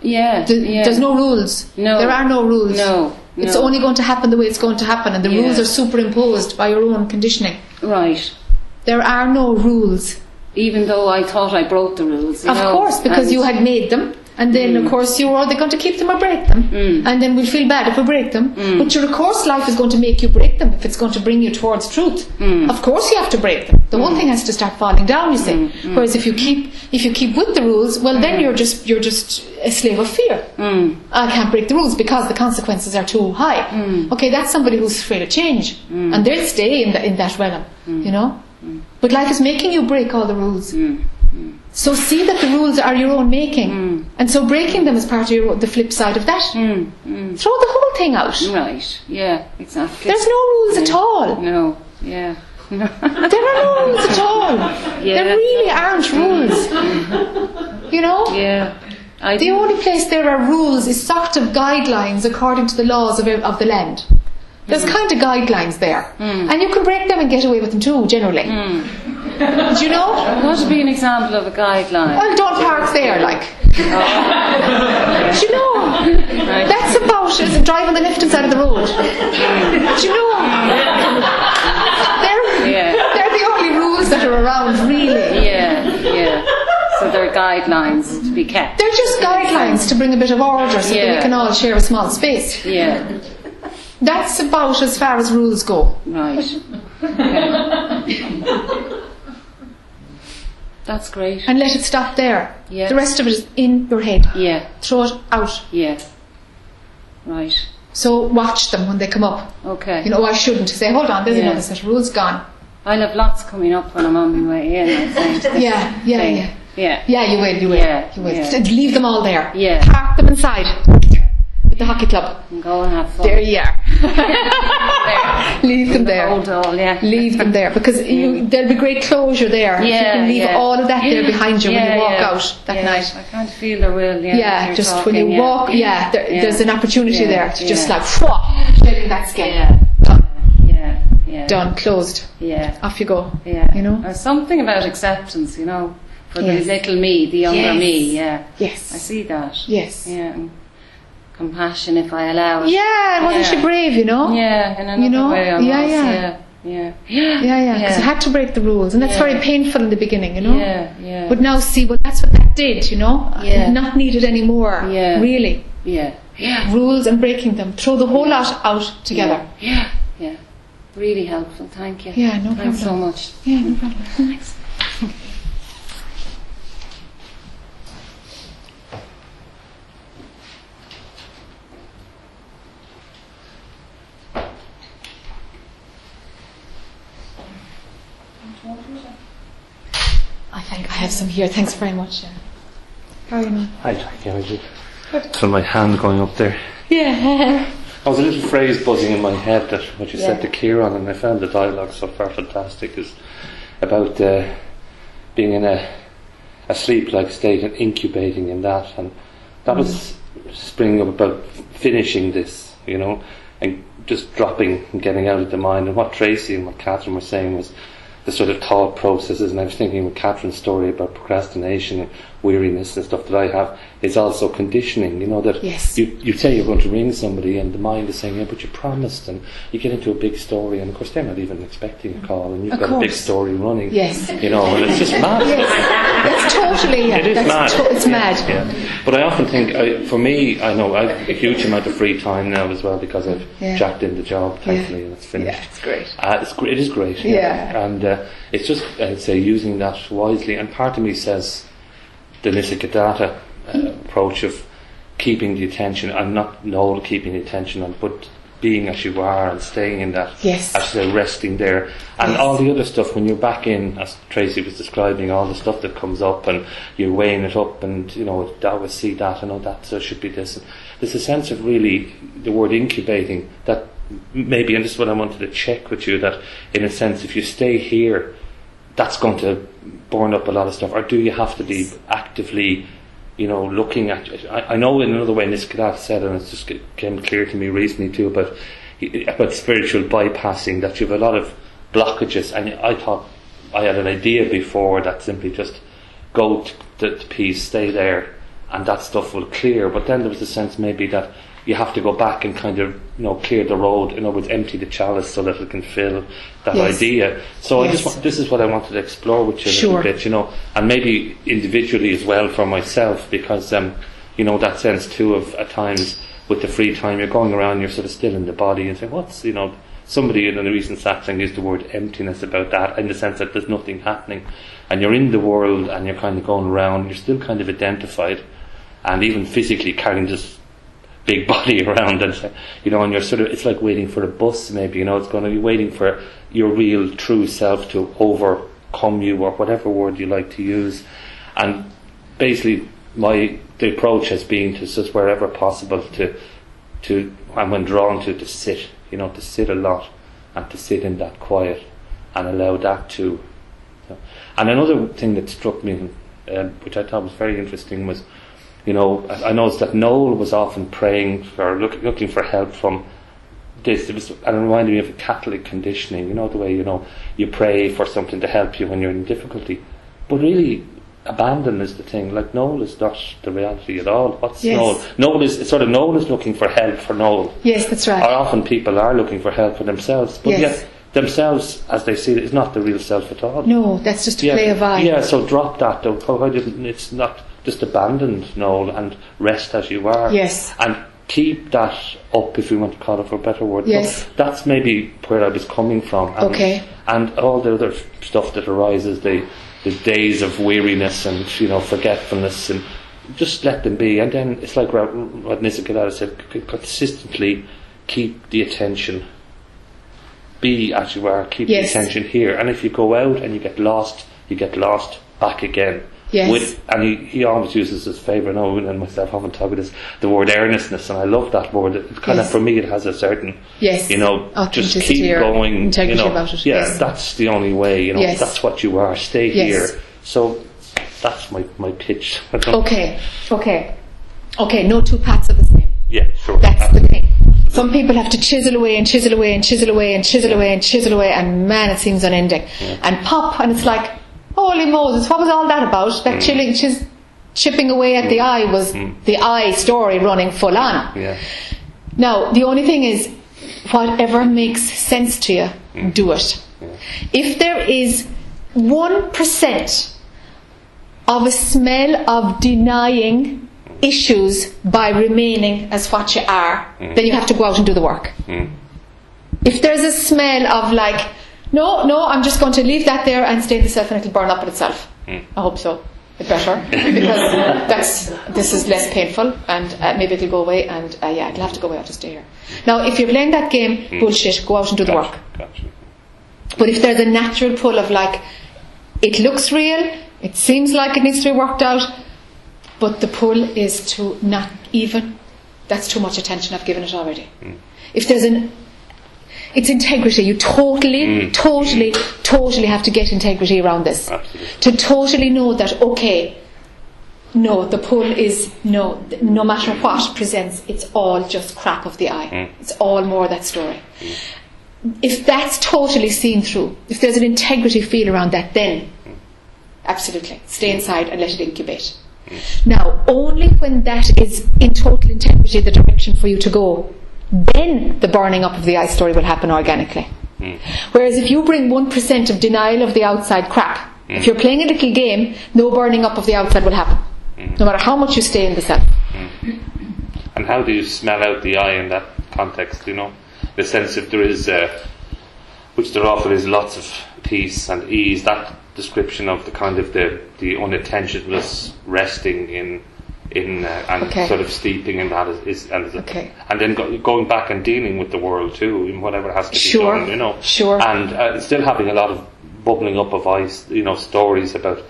yeah. Th- yeah. There's no rules. No. There are no rules. No, It's no. only going to happen the way it's going to happen, and the Yeah. rules are superimposed by your own conditioning. right. There are no rules. Even though I thought I broke the rules. You Of know, course, because you had made them, and then of course you were either going to keep them or break them, Mm. and then we'll feel bad if we break them. But your of course life is going to make you break them if it's going to bring you towards truth. Mm. Of course you have to break them. The whole thing has to start falling down. You see. Mm, Whereas if you keep if you keep with the rules, well then you're just you're just a slave of fear. Mm, I can't break the rules because the consequences are too high. Mm. Okay, that's somebody who's afraid of change, and they'll stay in, the, in that realm, you know. But life is making you break all the rules. mm, So see that the rules are your own making, Mm. and so breaking them is part of your, the flip side of that. mm, mm. Throw the whole thing out. Right. Yeah. Exactly. There's no rules at all. No. Yeah. (laughs) There are no rules at all. Yeah. There really aren't rules. You know. yeah. I The do. only place there are rules is sort of guidelines according to the laws of, of the land. There's Mm. kind of guidelines there, and you can break them and get away with them too. Generally, Mm. (laughs) do you know? What would be an example of a guideline? Well, don't park there, like. (laughs) Do you know? Right. That's about is driving the left hand side of the road. Do you know? They're, Yeah. they're the only rules that are around, really. Yeah. Yeah. So there are guidelines to be kept. They're just guidelines to bring a bit of order so that we can all share a small space. Yeah. That's about as far as rules go. Right. (laughs) That's great. And let it stop there. Yeah. The rest of it is in your head. Yeah. Throw it out. Yeah. Right. So watch them when they come up. Okay. You know, I shouldn't say, hold on, there's Yeah. another set of rules gone. I'll have lots coming up when I'm on my way in. I think. This Yeah, yeah, thing. yeah. Yeah. Yeah, you will, you will. Yeah, you will. yeah. Leave them all there. Yeah. Park them inside with the hockey club. And go and have fun. There you are. (laughs) Leave them there. Hold all, yeah. Leave them there because (laughs) you, there'll be great closure there. if you Yeah, can leave yeah. all of that there behind you when you walk yeah. out that Yeah, night. I of feel there will. Yeah. Yeah, just talking, when you yeah. walk, yeah, there, Yeah. there's an opportunity Yeah, there to just yeah. like, shedding that skin. Yeah. Yeah. Yeah. Done, closed. Yeah. Off you go. Yeah. You know? There's something about acceptance, you know, for Yes. the little me, the younger Yes. me. Yeah. Yes. I see that. Yes. Yeah. Compassion, if I allow it. Yeah, wasn't Yeah. she brave, you know? Yeah. In another You know? way, I Yeah, was. yeah. Yeah. Yeah. Yeah, (gasps) yeah, because Yeah. I had to break the rules, and that's Yeah. very painful in the beginning, you know. Yeah. Yeah. But now see, well, that's what that did, you know. Yeah. Not needed anymore. Yeah. Really, yeah. Yeah. rules and breaking them, throw the whole lot out together. Yeah. Yeah. Really helpful. Thank you. Yeah, no problem. Thanks so much. Yeah, no problem. Thanks. I think I have some here. Thanks very much. Yeah. How are you now? Hi, Jack. How are you? So my hand going up there. Yeah. (laughs) I was a little phrase buzzing in my head that what you said to Kieran, and I found the dialogue so far fantastic, is about uh, being in a, a sleep-like state and incubating in that, and that was springing up about finishing this, you know, and just dropping and getting out of the mind. And what Tracy and what Catherine were saying was the sort of thought processes, and I was thinking with Catherine's story about procrastination weariness and stuff that I have is also conditioning, you know, that Yes. you, you say you're going to ring somebody and the mind is saying, yeah, but you promised, and you get into a big story, and of course they're not even expecting a call, and you've Of got a big story running, Yes. you know, and it's just (laughs) mad. yes. That's totally. Yeah, It is that's mad. to- it's Yeah, mad. Yeah. But I often think, I, for me, I know I've a huge amount of free time now as well because I've Yeah. jacked in the job, thankfully, and it's finished. Yeah, it's great. Uh, it's, gr- it is great. Yeah. And uh, it's just, I'd say, using that wisely. And part of me says the Nisargadatta uh, approach of keeping the attention. I'm not no keeping the attention on, but being as you are and staying in that. Yes. As they're resting there. And Yes. all the other stuff, when you're back in, as Tracy was describing, all the stuff that comes up and you're weighing it up and, you know, I would see that, and know that, so it should be this. And there's a sense of really, the word incubating, that maybe, and this is what I wanted to check with you, that in a sense, if you stay here, that's going to burn up a lot of stuff, or do you have to be actively, you know, looking at? I, I know in another way Nisargadatta said, and it's just came clear to me recently too, about about spiritual bypassing that you have a lot of blockages, and I thought I had an idea before that simply just go to, to peace, stay there, and that stuff will clear. But then there was a sense maybe that you have to go back and kind of you know clear the road, in other words, empty the chalice so that it can fill that Yes. idea. So I just this is what I wanted to explore with you a Sure. little bit, you know, and maybe individually as well for myself because um, you know that sense too of at times with the free time you're going around, you're sort of still in the body and saying, what's you know. Somebody in a recent satsang used the word emptiness about that, in the sense that there's nothing happening, and you're in the world and you're kind of going around. You're still kind of identified, and even physically carrying this big (laughs) body around and you know and you're sort of it's like waiting for a bus maybe you know it's going to be waiting for your real true self to overcome you or whatever word you like to use. And basically my the approach has been to just wherever possible to to and when drawn to to sit you know to sit a lot and to sit in that quiet and allow that to and another thing that struck me um, which I thought was very interesting was you know, I I noticed that Noel was often praying for, look, looking for help from this. It was, and it reminded me of a Catholic conditioning, you know, the way, you know, you pray for something to help you when you're in difficulty. But really, abandon is the thing. Like, Noel is not the reality at all. What's Yes. Noel? Noel is, sort of, Noel is looking for help for Noel. Yes, that's right. Or often people are looking for help for themselves. But Yes. yet, themselves, as they see it, is not the real self at all. No, that's just a Yeah, play of I. yeah, so drop that. Though. Oh, didn't- It's not just abandoned, Noel, and rest as you are. Yes. And keep that up, if we want to call it for a better word. Yes. But that's maybe where I was coming from. And, Okay. And all the other stuff that arises, the, the days of weariness and, you know, forgetfulness, and just let them be. And then it's like what what Nisargadatta said, consistently keep the attention. Be as you are, keep Yes. the attention here. And if you go out and you get lost, you get lost back again. Yes. With, and he, he always uses his favourite, and Owen and myself haven't talked about this, the word earnestness, and I love that word. It kind Yes. of, for me, it has a certain, Yes. you know, just keep going. integrity you know, about it, Yeah, yes. that's the only way, you know, Yes. that's what you are. Stay here. So that's my, my pitch. (laughs) Okay, okay. Okay, no two paths of the same. Yeah, sure. That's the thing. Some people have to chisel away and chisel away and chisel away and chisel away and chisel away, and man, it seems unending. And pop, and it's like, holy Moses, what was all that about? Mm. That chilling, chis- chipping away at the mm. I was mm. the I story running full on. Yeah. Now, the only thing is, whatever makes sense to you, mm. do it. If there is 1% of a smell of denying issues by remaining as what you are, then you have to go out and do the work. If there's a smell of like, no, no, I'm just going to leave that there and stay in the self and it'll burn up on itself. I hope so. It better because (laughs) that's this is less painful and uh, maybe it'll go away and uh, yeah, it'll have to go away. I'll just stay here. Now, if you're playing that game, bullshit, go out and do the work. Gotcha. Gotcha. But if there's a natural pull of like, it looks real, it seems like it needs to be worked out, but the pull is to not even, that's too much attention I've given it already. If there's an, it's integrity. You totally, mm. totally, totally have to get integrity around this. Absolutely. To totally know that, okay, no, the pull is no, no matter what presents, it's all just crap of the I. Mm. It's all more that story mm. if that's totally seen through, if there's an integrity feel around that, then absolutely stay inside and let it incubate. Now, only when that is in total integrity, the direction for you to go, then the burning up of the I story will happen organically. Hmm. Whereas if you bring 1% of denial of the outside crap, if hmm. you're playing a little game, no burning up of the outside will happen. Hmm. No matter how much you stay in the self. And how do you smell out the I in that context, you know? The sense if there is, uh, which there often is lots of peace and ease, that description of the kind of the, the unattentiveness resting in, in uh, and Okay. sort of steeping in that is, is and, Okay. and then go, going back and dealing with the world too, in whatever has to be Sure. done, you know? Sure. And uh, still having a lot of bubbling up of ice, you know, stories about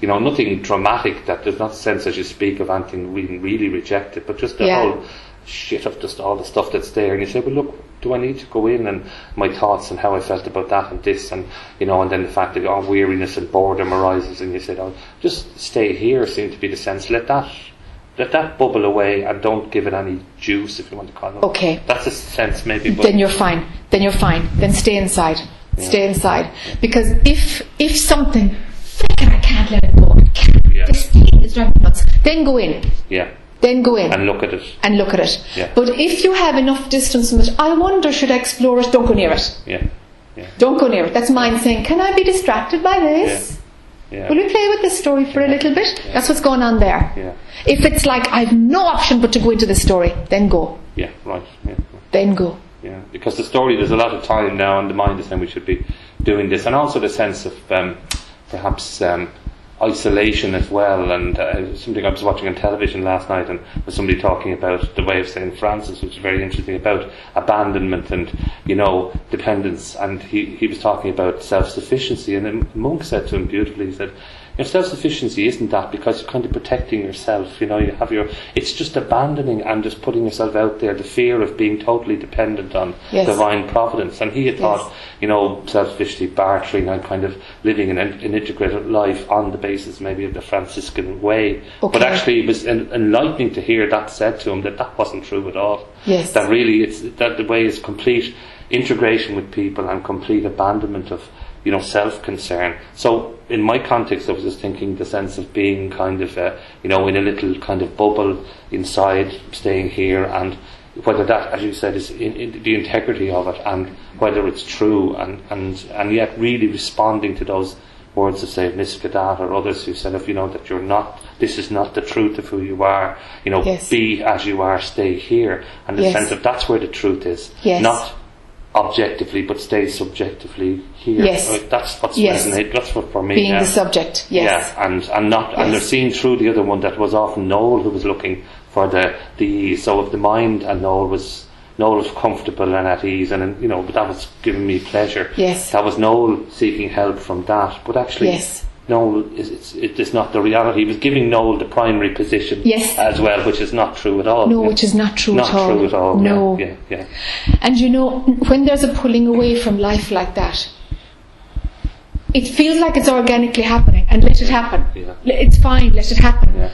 you know, nothing dramatic that there's not a sense as you speak of anything really, really rejected, but just a Yeah. whole shit of just all the stuff that's there, and you say, well, look, do I need to go in and my thoughts and how I felt about that and this and you know, and then the fact that oh, weariness and boredom arises, and you said, oh, just stay here. Seemed to be the sense. Let that let that bubble away and don't give it any juice, if you want to call it. Okay. That's a sense, maybe. But then you're fine. Then you're fine. Then stay inside. Stay inside. Because if if something, "Frickin', I can't let it go. Yeah. This thing is driving nuts. Then go in. yeah, Then go in and look at it. and look at it. Yeah. But if you have enough distance from it, I wonder should I explore it? Don't go near it. Yeah, Don't go near it. That's mine saying, Can I be distracted by this? Yeah, Will we play with this story for a little bit? That's what's going on there. yeah, If it's like I've no option but to go into the story, then go. yeah. Right. Yeah. Then go. Yeah, because the story, there's a lot of time now, and the mind is saying we should be doing this, and also the sense of um, perhaps um, isolation as well. And uh, something I was watching on television last night, and was somebody talking about the way of Saint Francis, which is very interesting about abandonment and you know dependence. And he he was talking about self sufficiency, and the monk said to him beautifully, he said. You know, self-sufficiency isn't that because you're kind of protecting yourself. You know, you have your. It's just abandoning and just putting yourself out there. The fear of being totally dependent on Yes. divine providence. And he had Yes. thought, you know, self-sufficiency, bartering, and kind of living an, an integrated life on the basis maybe of the Franciscan way. But actually, it was en- enlightening to hear that said to him that that wasn't true at all. Yes. That really, it's that the way is complete integration with people and complete abandonment of you know self-concern. So in my context, I was just thinking the sense of being kind of uh, you know in a little kind of bubble inside, staying here, and whether that, as you said, is in, in the integrity of it, and whether it's true, and and and yet really responding to those words of say Nisargadatta or others who said if you know that you're not this is not the truth of who you are you know Yes. be as you are stay here and the Yes. sense of that's where the truth is Yes. not objectively but stay subjectively here Yes. That's what's Yes. that's what for me Being yeah. the subject. Yes. Yeah, and and not and they're seeing through the other one that was often Noel who was looking for the the so if the mind and Noel was Noel was comfortable and at ease and you know but that was giving me pleasure. Yes. That was Noel seeking help from that, but actually Yes. Noel is it's, it is not the reality. He was giving Noel the primary position Yes. as well, which is not true at all. No, Yeah. which is not true not at all. true at all. No. Yeah, yeah, yeah. And you know, when there's a pulling away from life like that, it feels like it's organically happening, and let it happen. Yeah. It's fine, let it happen. Yeah.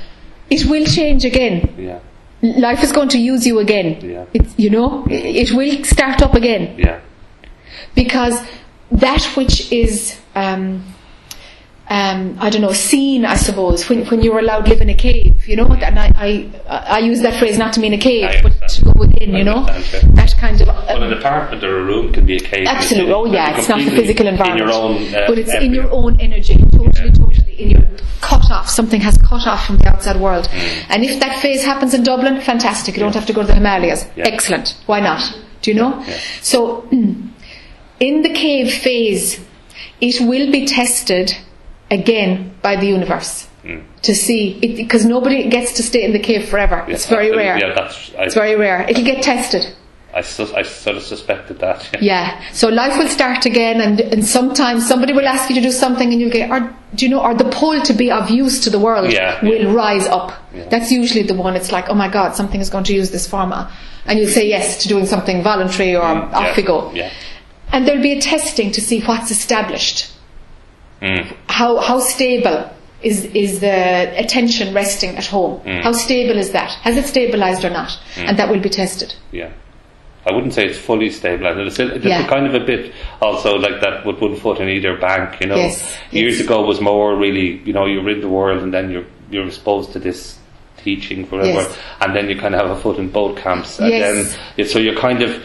It will change again. yeah. Life is going to use you again. Yeah. It's, you know, it will start up again. Yeah. because that which is um, um, I don't know seen I suppose when, when you're allowed to live in a cave you know? And I, I, I use that phrase not to mean a cave but to go within you know? That kind of Well, an apartment or a room can be a cave. absolutely oh yeah it's not the physical environment In your own, uh, but it's in your own energy totally Yeah. totally in your cut off something has cut off from the outside world. Mm. and if that phase happens in Dublin fantastic you don't have to go to the Himalayas. Yeah. excellent. Why not? Do you know? Yeah. so (clears throat) in the cave phase, it will be tested again by the universe hmm. to see because nobody gets to stay in the cave forever. It's very rare. Yeah, that's. I, It's very rare. It'll get tested. I, I sort of suspected that. Yeah. Yeah. So life will start again, and and sometimes somebody will ask you to do something, and you'll get, or do you know, or the pull to be of use to the world Yeah, will rise up. Yeah. That's usually the one. It's like, oh my God, something is going to use this format, and you'll say yes to doing something voluntary, or mm, off yeah. we go. Yeah. And there'll be a testing to see what's established. Mm. How how stable is is the attention resting at home? Mm. How stable is that? Has it stabilized or not? And that will be tested. Yeah. I wouldn't say it's fully stabilized. It's, it's Yeah. kind of a bit also like that with one foot in either bank, you know. Yes, Years yes. ago was more really, you know, you're in the world and then you're you're exposed to this teaching forever Yes. and then you kind of have a foot in both camps and Yes. then so you're kind of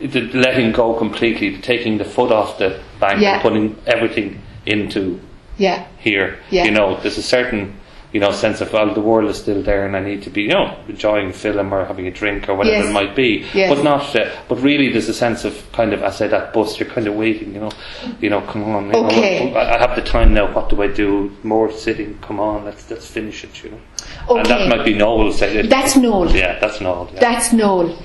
the letting go completely, taking the foot off the bank Yeah. and putting everything into Yeah. here. Yeah. You know, there's a certain, you know, sense of well, the world is still there, and I need to be, you know, enjoying a film or having a drink or whatever Yes. it might be. Yes. But not, uh, but really, there's a sense of kind of, I say that bus, you're kind of waiting, you know, you know, come on, you Okay. know, I I have the time now. What do I do? More sitting. Come on, let's let's finish it. You know, Okay. and that might be Noel said it. That's Noel. Yeah, that's Noel. Yeah. That's Noel.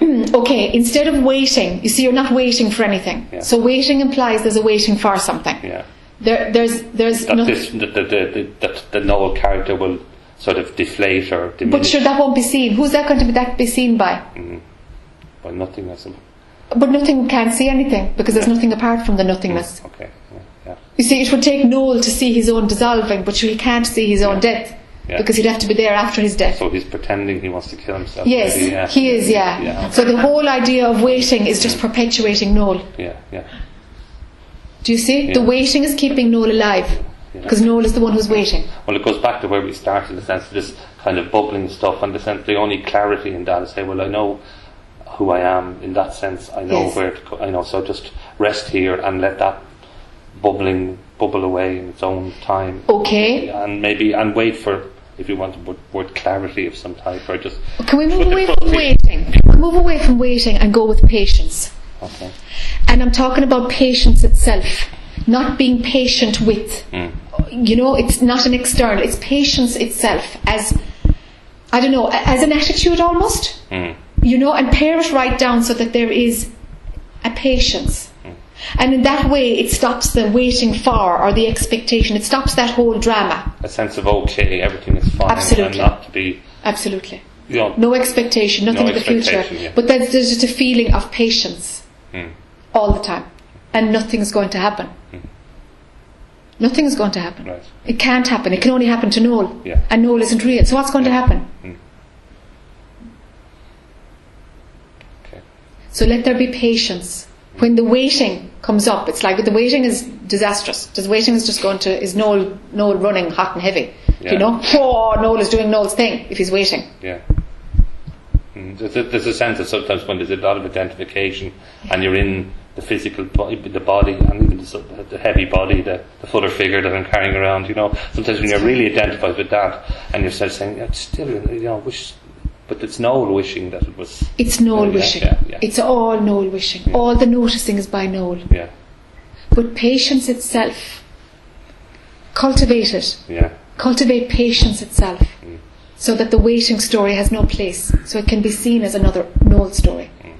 (clears throat) okay, instead of waiting, you see, you're not waiting for anything. Yeah. So waiting implies there's a waiting for something. yeah. There, there's, there's That nothing. this, the, the, the, that the Noel character will sort of deflate or diminish. But sure, that won't be seen. Who's that going to be that be seen by? Mm-hmm. by nothingness. and- But nothing can't see anything because there's nothing apart from the nothingness. Mm, okay, yeah, yeah. You see, it would take Noel to see his own dissolving, but he can't see his own death Yeah. because he'd have to be there after his death. So he's pretending he wants to kill himself. Yes, maybe, yeah. he is, yeah. Yeah. So the whole idea of waiting is just perpetuating Noel. Yeah, yeah. Do you see? The waiting is keeping Noel alive because Noel is the one who's waiting. Well, it goes back to where we started, in the sense of this kind of bubbling stuff, and the sense the only clarity in that is say, well, I know who I am. In that sense, I know Yes. where to. go. I know, so just rest here and let that bubbling bubble away in its own time, Okay. and maybe and wait for if you want the word, word clarity of some type, or just Can we move away from in. waiting? Move away from waiting and go with patience. okay. And I'm talking about patience itself, not being patient with. Mm. You know, it's not an external, it's patience itself as, I don't know, as an attitude almost. Mm. You know, and pare it right down so that there is a patience. And in that way, it stops the waiting for or the expectation. It stops that whole drama. A sense of okay, everything is fine, Absolutely. and not to be, Absolutely. you know, No expectation, nothing No of the future. yeah. But there's, there's just a feeling of patience Mm. all the time. And nothing's going to happen. Nothing's going to happen. Right. It can't happen. It can only happen to Noel. Yeah. And Noel isn't real. So what's going to happen? Okay. So let there be patience. When the waiting comes up, it's like the waiting is disastrous. The waiting is just going to, is Noel, Noel running hot and heavy. Yeah. You know? Oh, Noel is doing Noel's thing if he's waiting. Yeah. Mm, There's a, sense that sometimes when there's a lot of identification and you're in the physical body, the body and even the, the heavy body, the, the fuller figure that I'm carrying around, you know, sometimes when you're really identified with that and you're sort of saying, yeah, still, you know, wish, but it's no wishing that it was, It's Noel Yeah, wishing. yeah, yeah. It's all Noel wishing. All the noticing is by Noel. yeah, But patience itself, cultivate it. yeah, Cultivate patience itself mm. so that the waiting story has no place, so it can be seen as another Noel story. Mm.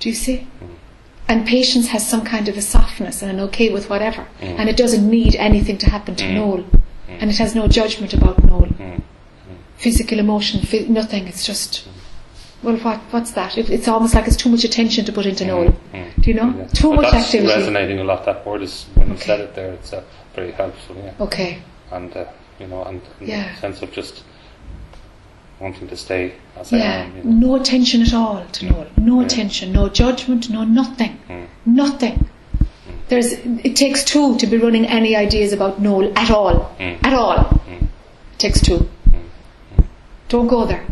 Do you see? Mm. And patience has some kind of a softness and an okay with whatever. And it doesn't need anything to happen to Noel. And it has no judgment about Noel. Physical emotion, nothing. It's just, well, what, what's that? It, it's almost like it's too much attention to put into Noel. Mm, mm. Do you know? yeah. Too But much that's activity. resonating a lot, that word is, when you said it there, it's uh, very helpful, yeah. Okay. And, uh, you know, and, and Yeah. the sense of just wanting to stay as I am, you know. no attention at all to Noel. No attention, no judgment, no nothing. Nothing. There's, it takes two to be running any ideas about Noel at all. At all. It takes two. Don't go there.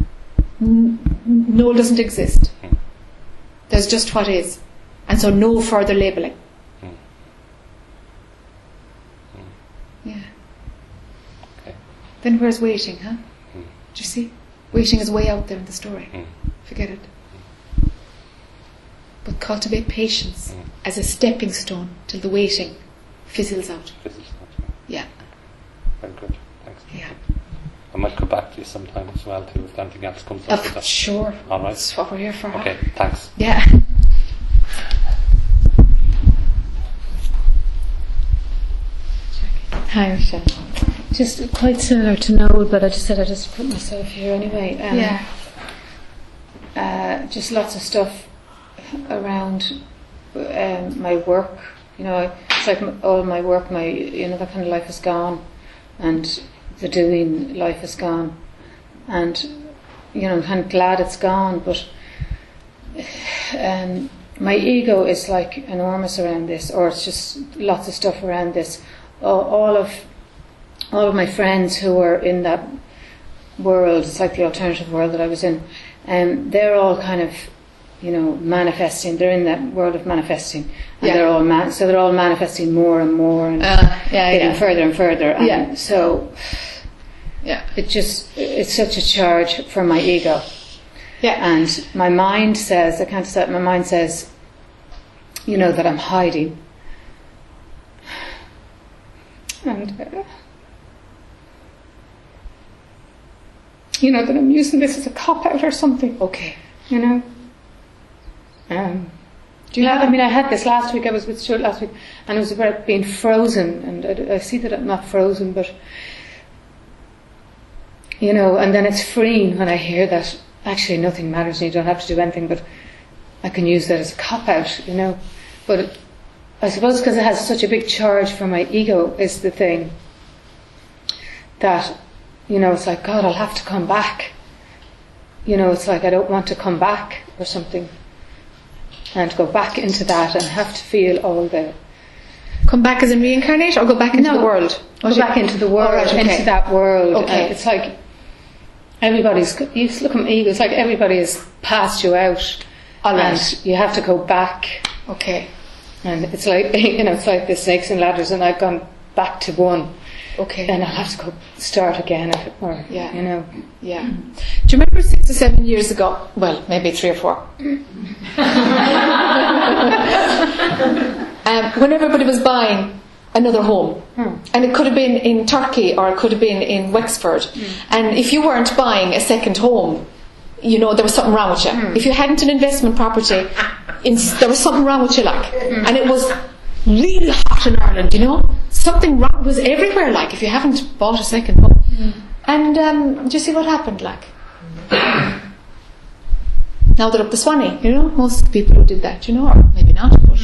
N- Noel doesn't exist. Hmm. There's just what is. And so no further labelling. Hmm. Hmm. Yeah. Okay. Then where's waiting, huh? Do you see? Waiting is way out there in the story. Forget it. But cultivate patience as a stepping stone till the waiting fizzles out. Is not- Yeah, Very good, thanks. yeah. I might come back to you sometime as well too if anything else comes up. with Of, sure. All right. That's what we're here for. Okay, thanks. Yeah. Hi, Michelle. Just quite similar to Noel, but I just said I just put myself here anyway. Um, Yeah. uh, just lots of stuff around um, my work. You know, it's like all my work, my you know that kind of life is gone, and the doing life is gone, and you know I'm glad it's gone, but um, my ego is like enormous around this, or it's just lots of stuff around this. All, of all of my friends who were in that world, it's like the alternative world that I was in, um, they're all kind of, you know, manifesting. They're in that world of manifesting, and Yeah. they're all man- so they're all manifesting more and more and Uh, yeah, getting yeah. further and further. And Yeah. So Yeah. it just it's such a charge for my ego, Yeah. and my mind says I can't say my mind says, you know, that I'm hiding. And uh, you know that I'm using this as a cop out or something. Okay. You know. Um, do you know? I mean, I had this last week. I was with Stuart last week, and it was about being frozen. And I, I see that I'm not frozen, but you know, and then it's freeing when I hear that actually nothing matters and you don't have to do anything, but I can use that as a cop out, you know. But I suppose because it has such a big charge for my ego is the thing that, you know, it's like, God, I'll have to come back. You know, it's like I don't want to come back or something. And go back into that and have to feel all the Come back as a reincarnate or go back into No. the world? go back into the world, All right, okay. into that world. Okay. And it's like everybody's. You look at ego. It's like everybody has passed you out, All right. and you have to go back. Okay. And it's like (laughs) you know, it's like the snakes and ladders, and I've gone back to one, Okay. and I'll have to go start again, if it were. Yeah. you know. Yeah. Do you remember six or seven years ago? Well, maybe three or four. (laughs) um, when everybody was buying another home, hmm. and it could have been in Turkey or it could have been in Wexford, hmm. and if you weren't buying a second home, you know there was something wrong with you. Hmm. If you hadn't an investment property, in, there was something wrong with you, like, and it was really hot in Ireland. You know, something wrong was everywhere. Like, if you haven't bought a second home, and um, do you see what happened? Like, now they're up the Swanee, you know, most people who did that, you know, or maybe not, but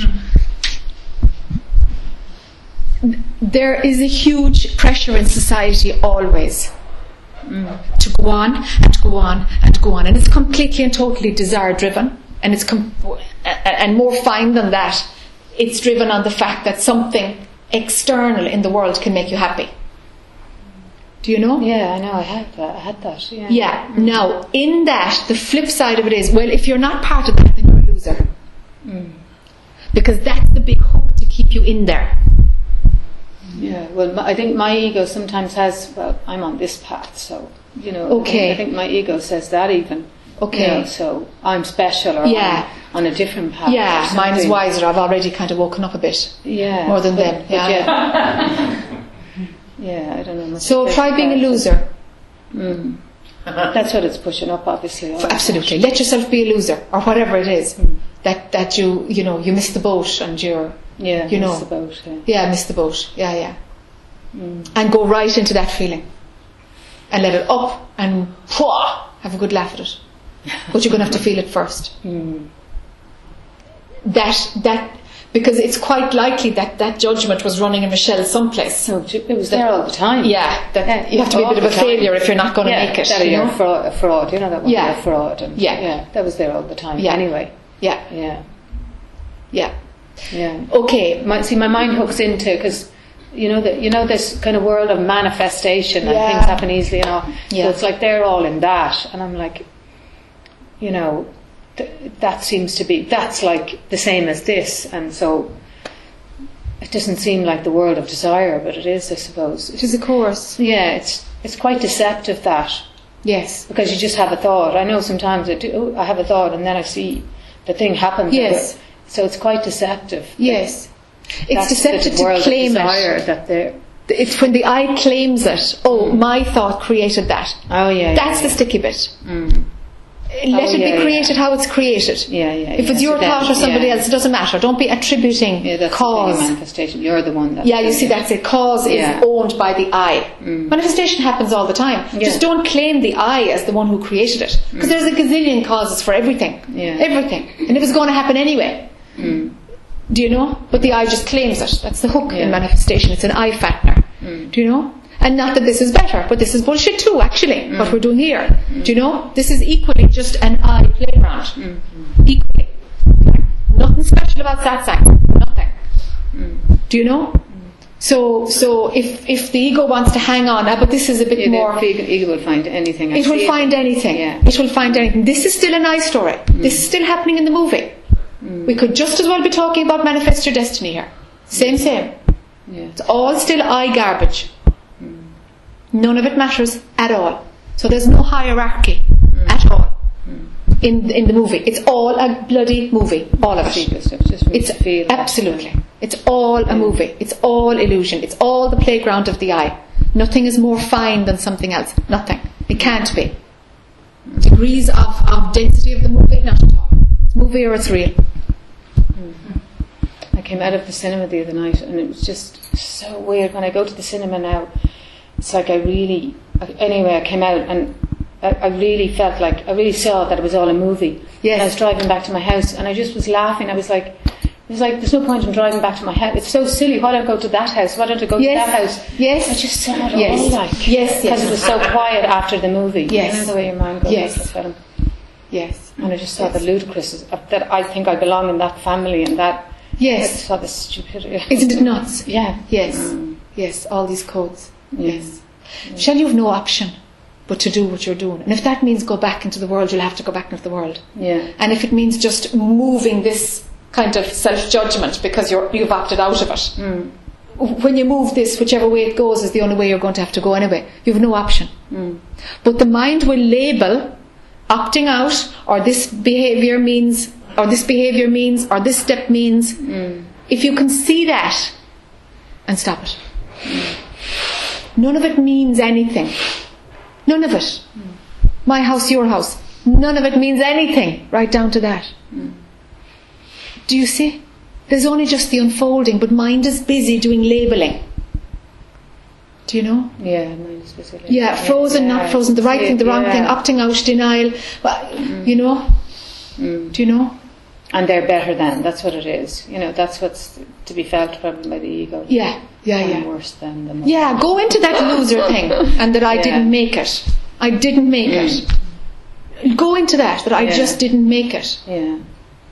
there is a huge pressure in society always to go on and go on and go on, and it's completely and totally desire driven, and it's com- and more fine than that, it's driven on the fact that something external in the world can make you happy. Do you know? Yeah, I know. I had that. I had that. Yeah. Yeah. Now, in that, the flip side of it is, well, if you're not part of that, then you're a loser. Mm. Because that's the big hook to keep you in there. Yeah, well, I think my ego sometimes has. Well, I'm on this path, so you know. Okay. I think my ego says that even. Okay. You know, so I'm special, or Yeah. I'm on a different path. Yeah, mine is wiser. I've already kind of woken up a bit. Yeah, More than but- them, but yeah. yeah. (laughs) Yeah, I don't know. So try being a loser. Mm. That's what it's pushing up, obviously. Absolutely. Let yourself be a loser, or whatever it is. Mm. That that you you know you missed the boat and you're. Yeah, you know. about yeah. yeah missed the boat. Yeah, yeah. Mm. And go right into that feeling, and let it up and pwah, have a good laugh at it. (laughs) But you're going to have to feel it first. Mm. That that because it's quite likely that that judgment was running in Michelle someplace. So it was there all the time. Yeah, that Yeah, you have to be a bit of a time. failure if you're not going to yeah, make it. That you you're know? a fraud, a fraud, you know that one. Yeah. a fraud. And, Yeah. yeah, that was there all the time. Yeah. Anyway, Yeah, yeah, yeah. Yeah. Okay. My, see, my mind hooks into because you know that you know this kind of world of manifestation and Yeah. things happen easily and all. Yeah. So it's like they're all in that, and I'm like, you know, th- that seems to be that's like the same as this, and so it doesn't seem like the world of desire, but it is, I suppose. It is a course. Yeah, it's it's quite deceptive that Yes. because you just have a thought. I know sometimes I do. oh, I have a thought and then I see the thing happen. Yes. So it's quite deceptive. Yes. It's deceptive to claim it. that they're. It's when the I claims it. Oh, mm. my thought created that. Oh yeah. That's yeah, the sticky bit. Mm. Let Oh, it yeah, be created how it's created. Yeah, yeah. If yeah. it's your So thought or somebody yeah. else, it doesn't matter. Don't be attributing Yeah, that's the cause. of manifestation. You're the one that. Yeah, you see, that's it. Cause Yeah. is owned by the I. Mm. Manifestation happens all the time. Yeah. Just don't claim the I as the one who created it. Because mm. there's a gazillion causes for everything. Yeah. Everything. And it was going to happen anyway. Mm. Do you know? But the I just claims it. That's the hook Yeah. in manifestation. It's an I factor. Mm. Do you know? And not that this is better, but this is bullshit too, actually, mm. what we're doing here. Do you know? This is equally just an I playground. Equally. Nothing special about satsang. Nothing. Do you know? So, so if if the ego wants to hang on, ah, but this is a bit Yeah, more. the ego, will find anything. I It will find anything. Yeah. It will find anything. This is still an I story. This is still happening in the movie. We could just as well be talking about manifest your destiny here. Same, same. Yeah. It's all still I garbage. None of it matters at all. So there's no hierarchy at all in in the movie. It's all a bloody movie. All of it. this stuff, just really It's absolutely. It's all a movie. It's all illusion. It's all the playground of the I. Nothing is more fine than something else. Nothing. It can't be. Degrees of, of density of the movie, not at all. It's movie or it's real. Mm-hmm. I came out of the cinema the other night and it was just so weird. When I go to the cinema now, it's like I really anyway, I came out and I, I really felt like I really saw that it was all a movie. Yes. And I was driving back to my house and I just was laughing. I was like, it was like, there's no point in driving back to my house. It's so silly. Why don't I go to that house? Why don't I go Yes. to that house? Yes. I just saw it Yes. all like. Yes, yes. Because it was so quiet after the movie. Yes. You know the way your mind goes Yes. with the film. Yes. And I just saw the ludicrous, that I think I belong in that family and that. I Yes. saw the stupidity. (laughs) Isn't it nuts? Yeah. Yes. Mm. Yes. All these codes. Mm. Yes. Mm. Shall you have no option but to do what you're doing? And if that means go back into the world, you'll have to go back into the world. Yeah. And if it means just moving this kind of self judgment because you're, you've opted out of it, when you move this, whichever way it goes, is the only way you're going to have to go anyway. You have no option. But the mind will label opting out, or this behavior means, or this behavior means, or this step means. Hmm. If you can see that and stop it. None of it means anything. None of it. Hmm. My house, your house. None of it means anything, right down to that. Hmm. Do you see? There's only just the unfolding, but mind is busy doing labeling. Do you know? Yeah, mine is. Yeah, frozen, Yeah, not frozen, the right thing, the wrong yeah. thing, opting out, denial. Well, mm. You know? Mm. Do you know? And they're better than. That's what it is. You know, that's what's to be felt probably by the ego. Yeah, yeah, yeah. worse than the Yeah, go into that (laughs) loser thing and that I Yeah. didn't make it. I didn't make it. Mm. Go into that, that I just didn't make it. Yeah.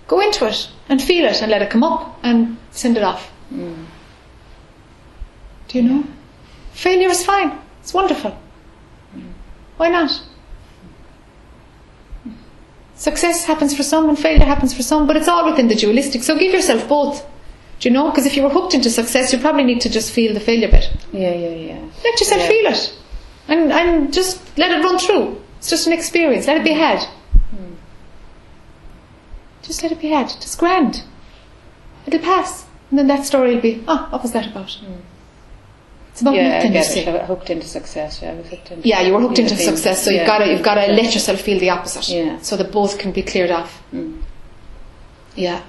Go into it and feel it and let it come up and send it off. Do you know? Failure is fine. It's wonderful. Why not? Success happens for some and failure happens for some, but it's all within the dualistic. So give yourself both. Do you know? Because if you were hooked into success, you probably need to just feel the failure bit. Yeah, yeah, yeah. Let yourself Yeah. feel it. And, and just let it run through. It's just an experience. Let it be had. Just let it be had. Just grand. It'll pass. And then that story will be, oh, what was that about? Mm. It's about Yeah, I you get I hooked into success. Yeah, I was hooked into. Yeah, you were hooked into being- success, so yeah, you've got to you've got to let yourself feel the opposite, Yeah. so that both can be cleared off. Mm. Yeah,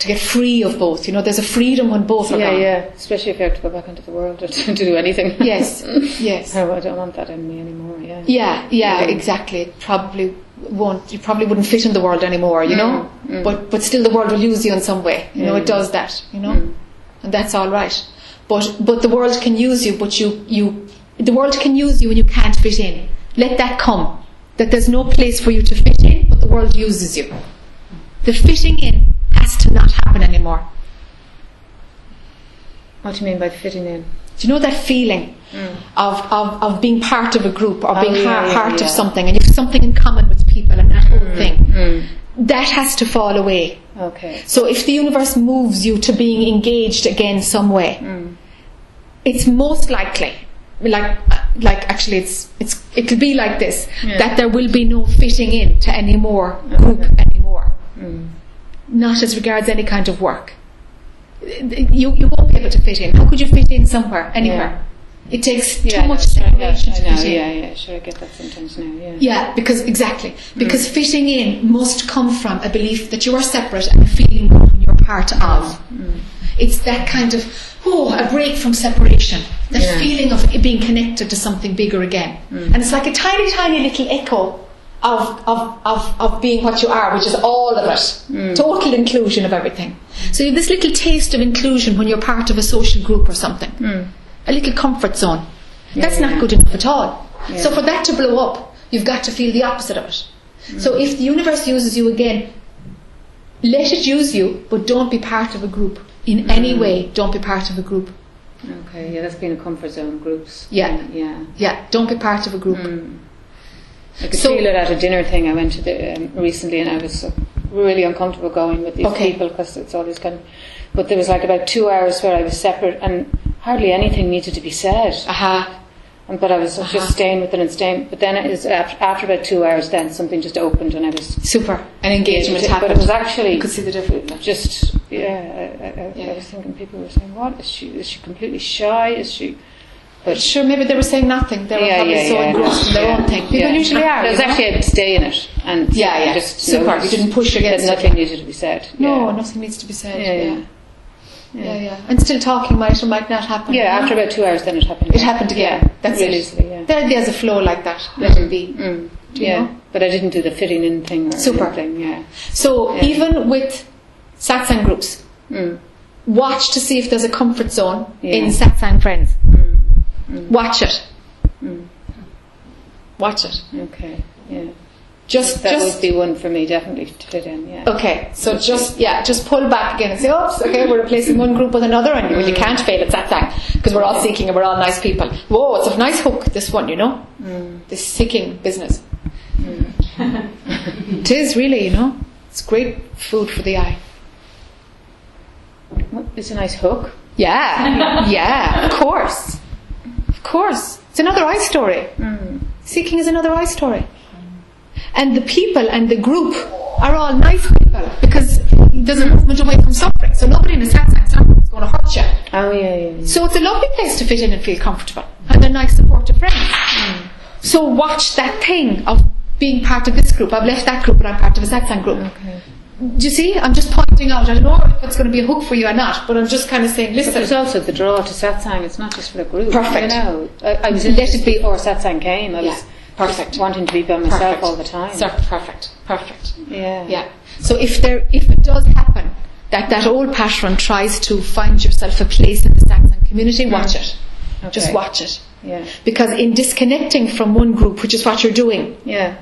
to get free of both. You know, there's a freedom when both are Yeah, gone. yeah. Especially if you have to go back into the world or (laughs) to, to do anything. Yes, (laughs) yes. Oh, I don't want that in me anymore. Yeah. Yeah, yeah, mm. exactly. It probably won't. You probably wouldn't fit in the world anymore. You know, mm, but but still, the world will use you in some way. You know, it does that. You know, and that's all right. But but the world can use you, but you you the world can use you and you can't fit in. Let that come. That there's no place for you to fit in, but the world uses you. The fitting in has to not happen anymore. What do you mean by fitting in? Do you know that feeling of, of, of being part of a group or being Mm. Oh, yeah, par- yeah, part yeah. Mm. of something and you have something in common with people and that whole thing? That has to fall away. Okay. So if the universe moves you to being engaged again some way, Mm. It's most likely, like, like actually it's, it's, it'll be like this, that there will be no fitting in to any more group anymore. Mm. Not as regards any kind of work. You, you won't be able to fit in. How could you fit in somewhere, anywhere? It takes Yeah, too much no, sure, yeah, separation to fit in. yeah, yeah, sure, I get that sometimes now, yeah. Yeah, because exactly. Because Mm. fitting in must come from a belief that you are separate and feeling you're part of. Mm. It's that kind of oh, a break from separation. That Yeah. Mm. feeling of being connected to something bigger again. And it's like a tiny, tiny little echo of, of, of, of being what you are, which is all of it. Mm. Total inclusion of everything. So you have this little taste of inclusion when you're part of a social group or something. A little comfort zone. That's not good enough at all. So for that to blow up, you've got to feel the opposite of it. So if the universe uses you again, let it use you, but don't be part of a group. In any way, don't be part of a group. Okay, yeah, that's been a comfort zone, groups. Yeah. Yeah. Yeah, don't be part of a group. I could So- feel it at a dinner thing I went to the, um, recently, and I was uh, really uncomfortable going with these Okay. people because it's always kind of. But there was like about two hours where I was separate, and hardly anything needed to be said. Aha. And, but I was Uh-huh. just staying with it and staying. But then it was after, after about two hours, then something just opened, and I was. Super. An engagement But happened. it was actually You could see the difference. just yeah. I, I, Yeah. I was thinking people were saying, "What is she? Is she completely shy? Is she?" But Sure, maybe they were saying nothing. They were yeah, probably yeah, so yeah. engrossed in their Yeah. own thing. People usually are. I was actually a stay in it, and Yeah, yeah. just Super. You didn't push against that it, nothing needed to be said. No, nothing needs to be said. Yeah, Yeah. yeah. And still talking might or might not happen. Yeah, after about two hours, then it happened. It happened again. Yeah, That's real it. easily, yeah. There, there's a flow like that. Let it be. Mm, yeah, know? but I didn't do the fitting in thing or Super. anything. Yeah. So Yeah. even with satsang groups, Mm. watch to see if there's a comfort zone Yeah. in satsang friends. Watch it. Watch it. Okay. Yeah. Just, That just would be one for me, definitely to fit in. Yeah. Okay, so just yeah, just pull back again and say, "Oops, okay, we're replacing one group with another, and you mm. can't fail at satsang because we're all seeking and we're all nice people." Whoa, it's a nice hook, this one, you know, mm. this seeking business. Mm. (laughs) it is really, you know, it's great food for the I. It's a nice hook. Yeah, (laughs) yeah, of course, of course. It's another I story. Seeking is another I story. And the people and the group are all nice people because there's a movement away from suffering. So nobody in a satsang suffering is going to hurt you. Oh yeah, yeah. yeah. So it's a lovely place to fit in and feel comfortable. And they're nice, supportive friends. So watch that thing of being part of this group. I've left that group, but I'm part of a satsang group. Do you see? I'm just pointing out. I don't know if it's going to be a hook for you or not, but I'm just kind of saying, But listen. there's also the draw to satsang. It's not just for the group. Perfect. You know, I, I was in Let it be. before satsang came. I Yeah. was Perfect. just wanting to be by myself Perfect. all the time. Sir, perfect, perfect. Yeah. Yeah. So if there, if it does happen that that old pattern tries to find yourself a place in the satsang community, mm. watch it. Okay. Just watch it. Yeah. Because in disconnecting from one group, which is what you're doing, Yeah.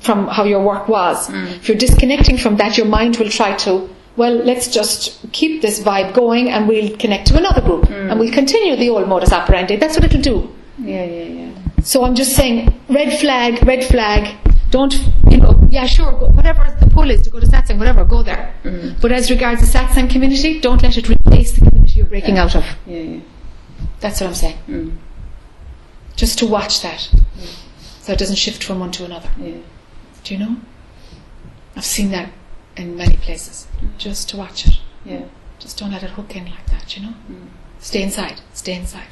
from how your work was, mm. if you're disconnecting from that, your mind will try to, well, let's just keep this vibe going and we'll connect to another group mm. and we'll continue the old modus operandi. That's what it'll do. Yeah. Yeah. Yeah. So I'm just saying, red flag, red flag. Don't, you know, yeah, sure, go, whatever the pull is to go to satsang, whatever, go there. Mm-hmm. But as regards the satsang community, don't let it replace the community you're breaking out of. Yeah. yeah. That's what I'm saying. Mm. Just to watch that, mm. so it doesn't shift from one to another. Yeah. Do you know? I've seen that in many places. Mm. Just to watch it. Yeah. Just don't let it hook in like that, you know? Mm. Stay inside. Stay inside.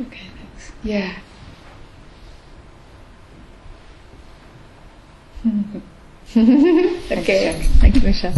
Okay. Thanks. Yeah. (laughs) okay. Thank you, Michelle.